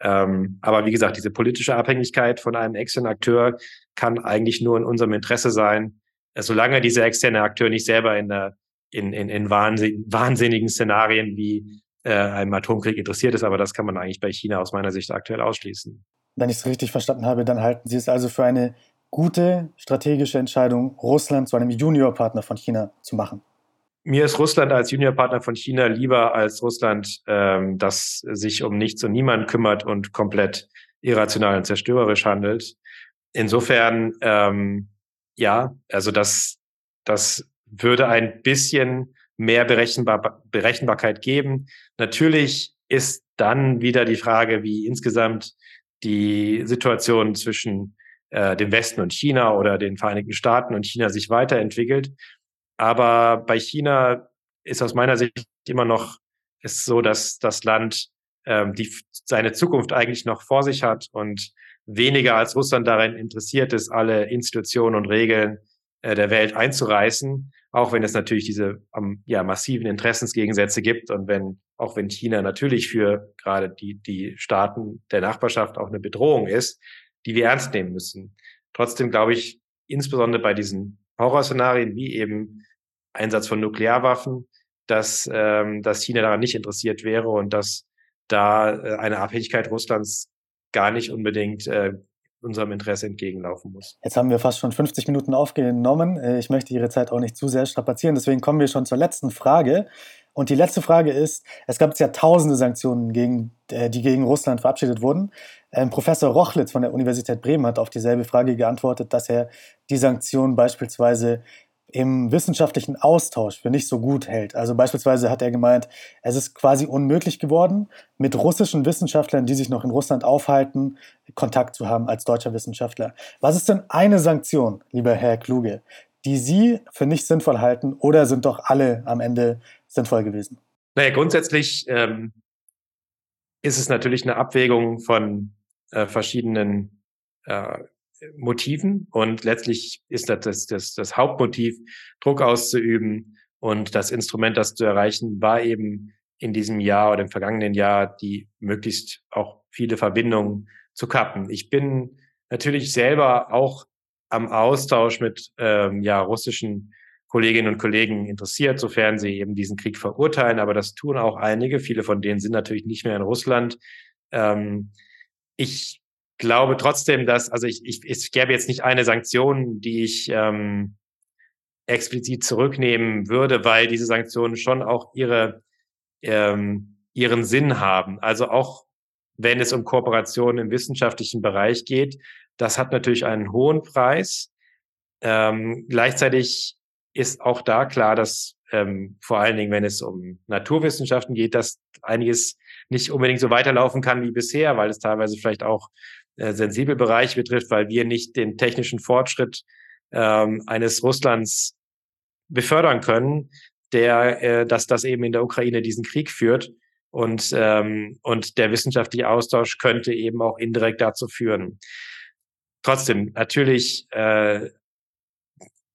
F: Ähm, aber wie gesagt, diese politische Abhängigkeit von einem externen Akteur kann eigentlich nur in unserem Interesse sein, solange dieser externe Akteur nicht selber in, der, in, in, in wahnsinn, wahnsinnigen Szenarien wie äh, einem Atomkrieg interessiert ist. Aber das kann man eigentlich bei China aus meiner Sicht aktuell ausschließen.
E: Wenn ich es richtig verstanden habe, dann halten Sie es also für eine gute strategische Entscheidung, Russland zu einem Juniorpartner von China zu machen
F: mir ist Russland als Juniorpartner von China lieber als Russland, ähm, das sich um nichts und niemand kümmert und komplett irrational und zerstörerisch handelt. Insofern, ähm, ja, also das, das würde ein bisschen mehr Berechenbar Berechenbarkeit geben. Natürlich ist dann wieder die Frage, wie insgesamt die Situation zwischen äh, dem Westen und China oder den Vereinigten Staaten und China sich weiterentwickelt. Aber bei China ist aus meiner Sicht immer noch ist so, dass das Land ähm, die, seine Zukunft eigentlich noch vor sich hat und weniger als Russland daran interessiert ist, alle Institutionen und Regeln äh, der Welt einzureißen, auch wenn es natürlich diese um, ja, massiven Interessensgegensätze gibt und wenn auch wenn China natürlich für gerade die, die Staaten der Nachbarschaft auch eine Bedrohung ist, die wir ernst nehmen müssen. Trotzdem glaube ich, insbesondere bei diesen Horrorszenarien wie eben Einsatz von Nuklearwaffen, dass, ähm, dass China daran nicht interessiert wäre und dass da äh, eine Abhängigkeit Russlands gar nicht unbedingt äh, unserem Interesse entgegenlaufen muss.
E: Jetzt haben wir fast schon 50 Minuten aufgenommen. Äh, ich möchte Ihre Zeit auch nicht zu sehr strapazieren, deswegen kommen wir schon zur letzten Frage. Und die letzte Frage ist, es gab ja tausende Sanktionen, gegen, äh, die gegen Russland verabschiedet wurden. Ähm, Professor Rochlitz von der Universität Bremen hat auf dieselbe Frage geantwortet, dass er die Sanktionen beispielsweise im wissenschaftlichen Austausch für nicht so gut hält. Also beispielsweise hat er gemeint, es ist quasi unmöglich geworden, mit russischen Wissenschaftlern, die sich noch in Russland aufhalten, Kontakt zu haben als deutscher Wissenschaftler. Was ist denn eine Sanktion, lieber Herr Kluge, die Sie für nicht sinnvoll halten oder sind doch alle am Ende sinnvoll gewesen?
F: Naja, grundsätzlich ähm, ist es natürlich eine Abwägung von äh, verschiedenen äh, Motiven und letztlich ist das, das das das Hauptmotiv, Druck auszuüben und das Instrument, das zu erreichen, war eben in diesem Jahr oder im vergangenen Jahr die möglichst auch viele Verbindungen zu kappen. Ich bin natürlich selber auch am Austausch mit ähm, ja, russischen Kolleginnen und Kollegen interessiert, sofern sie eben diesen Krieg verurteilen. Aber das tun auch einige. Viele von denen sind natürlich nicht mehr in Russland. Ähm, ich glaube trotzdem, dass, also ich, ich, es gäbe jetzt nicht eine Sanktion, die ich ähm, explizit zurücknehmen würde, weil diese Sanktionen schon auch ihre, ähm, ihren Sinn haben. Also auch wenn es um Kooperationen im wissenschaftlichen Bereich geht, das hat natürlich einen hohen Preis. Ähm, gleichzeitig ist auch da klar, dass ähm, vor allen Dingen, wenn es um Naturwissenschaften geht, dass einiges nicht unbedingt so weiterlaufen kann wie bisher, weil es teilweise vielleicht auch äh, sensible Bereiche betrifft, weil wir nicht den technischen Fortschritt ähm, eines Russlands befördern können, der, äh, dass das eben in der Ukraine diesen Krieg führt. Und, ähm, und der wissenschaftliche Austausch könnte eben auch indirekt dazu führen. Trotzdem, natürlich äh,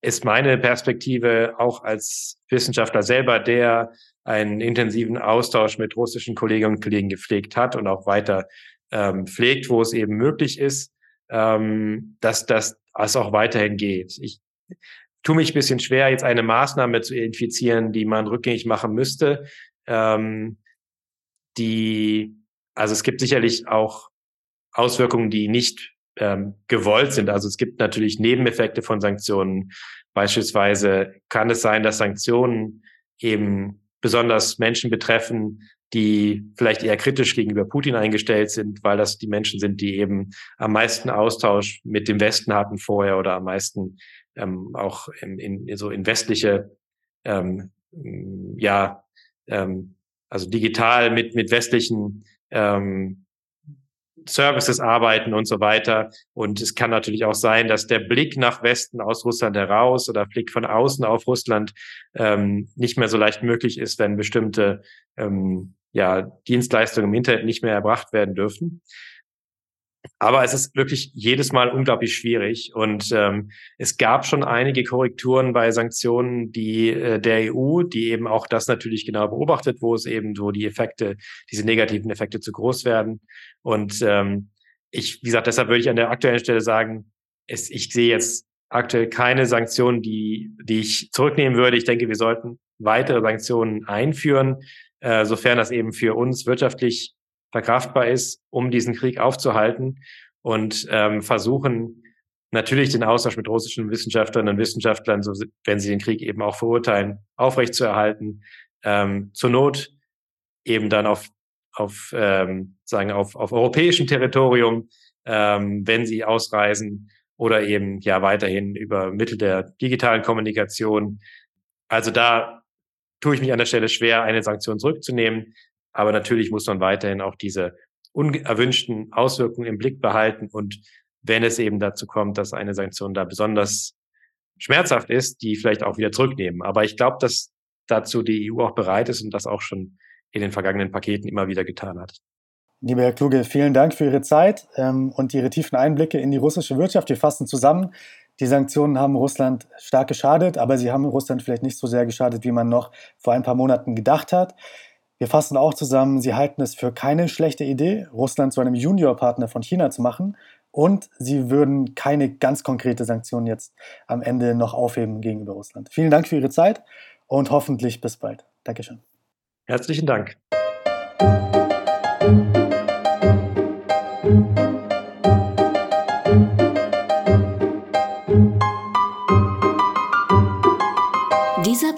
F: ist meine Perspektive auch als Wissenschaftler selber, der einen intensiven Austausch mit russischen Kolleginnen und Kollegen gepflegt hat und auch weiter ähm, pflegt, wo es eben möglich ist, ähm, dass das auch weiterhin geht. Ich tue mich ein bisschen schwer, jetzt eine Maßnahme zu identifizieren, die man rückgängig machen müsste. ähm, die, also es gibt sicherlich auch Auswirkungen, die nicht ähm, gewollt sind. Also es gibt natürlich Nebeneffekte von Sanktionen. Beispielsweise kann es sein, dass Sanktionen eben besonders Menschen betreffen, die vielleicht eher kritisch gegenüber Putin eingestellt sind, weil das die Menschen sind, die eben am meisten Austausch mit dem Westen hatten vorher oder am meisten ähm, auch in, in, so in westliche, ähm, ja, ähm, also digital mit, mit westlichen ähm, Services arbeiten und so weiter. Und es kann natürlich auch sein, dass der Blick nach Westen aus Russland heraus oder Blick von außen auf Russland ähm, nicht mehr so leicht möglich ist, wenn bestimmte ähm, ja, Dienstleistungen im Internet nicht mehr erbracht werden dürfen. Aber es ist wirklich jedes Mal unglaublich schwierig. Und ähm, es gab schon einige Korrekturen bei Sanktionen, die äh, der EU, die eben auch das natürlich genau beobachtet, wo es eben so die Effekte, diese negativen Effekte zu groß werden. Und ähm, ich, wie gesagt, deshalb würde ich an der aktuellen Stelle sagen, es, ich sehe jetzt aktuell keine Sanktionen, die, die ich zurücknehmen würde. Ich denke, wir sollten weitere Sanktionen einführen, äh, sofern das eben für uns wirtschaftlich verkraftbar ist, um diesen Krieg aufzuhalten und ähm, versuchen natürlich den Austausch mit russischen Wissenschaftlern und Wissenschaftlern, so, wenn sie den Krieg eben auch verurteilen, aufrechtzuerhalten. Ähm, zur Not eben dann auf, auf ähm, sagen auf, auf europäischem Territorium, ähm, wenn sie ausreisen oder eben ja weiterhin über Mittel der digitalen Kommunikation. Also da tue ich mich an der Stelle schwer, eine Sanktion zurückzunehmen. Aber natürlich muss man weiterhin auch diese unerwünschten Auswirkungen im Blick behalten. Und wenn es eben dazu kommt, dass eine Sanktion da besonders schmerzhaft ist, die vielleicht auch wieder zurücknehmen. Aber ich glaube, dass dazu die EU auch bereit ist und das auch schon in den vergangenen Paketen immer wieder getan hat.
E: Lieber Herr Kluge, vielen Dank für Ihre Zeit ähm, und Ihre tiefen Einblicke in die russische Wirtschaft. Wir fassen zusammen. Die Sanktionen haben Russland stark geschadet, aber sie haben Russland vielleicht nicht so sehr geschadet, wie man noch vor ein paar Monaten gedacht hat. Wir fassen auch zusammen, Sie halten es für keine schlechte Idee, Russland zu einem Juniorpartner von China zu machen und Sie würden keine ganz konkrete Sanktion jetzt am Ende noch aufheben gegenüber Russland. Vielen Dank für Ihre Zeit und hoffentlich bis bald. Dankeschön.
F: Herzlichen Dank.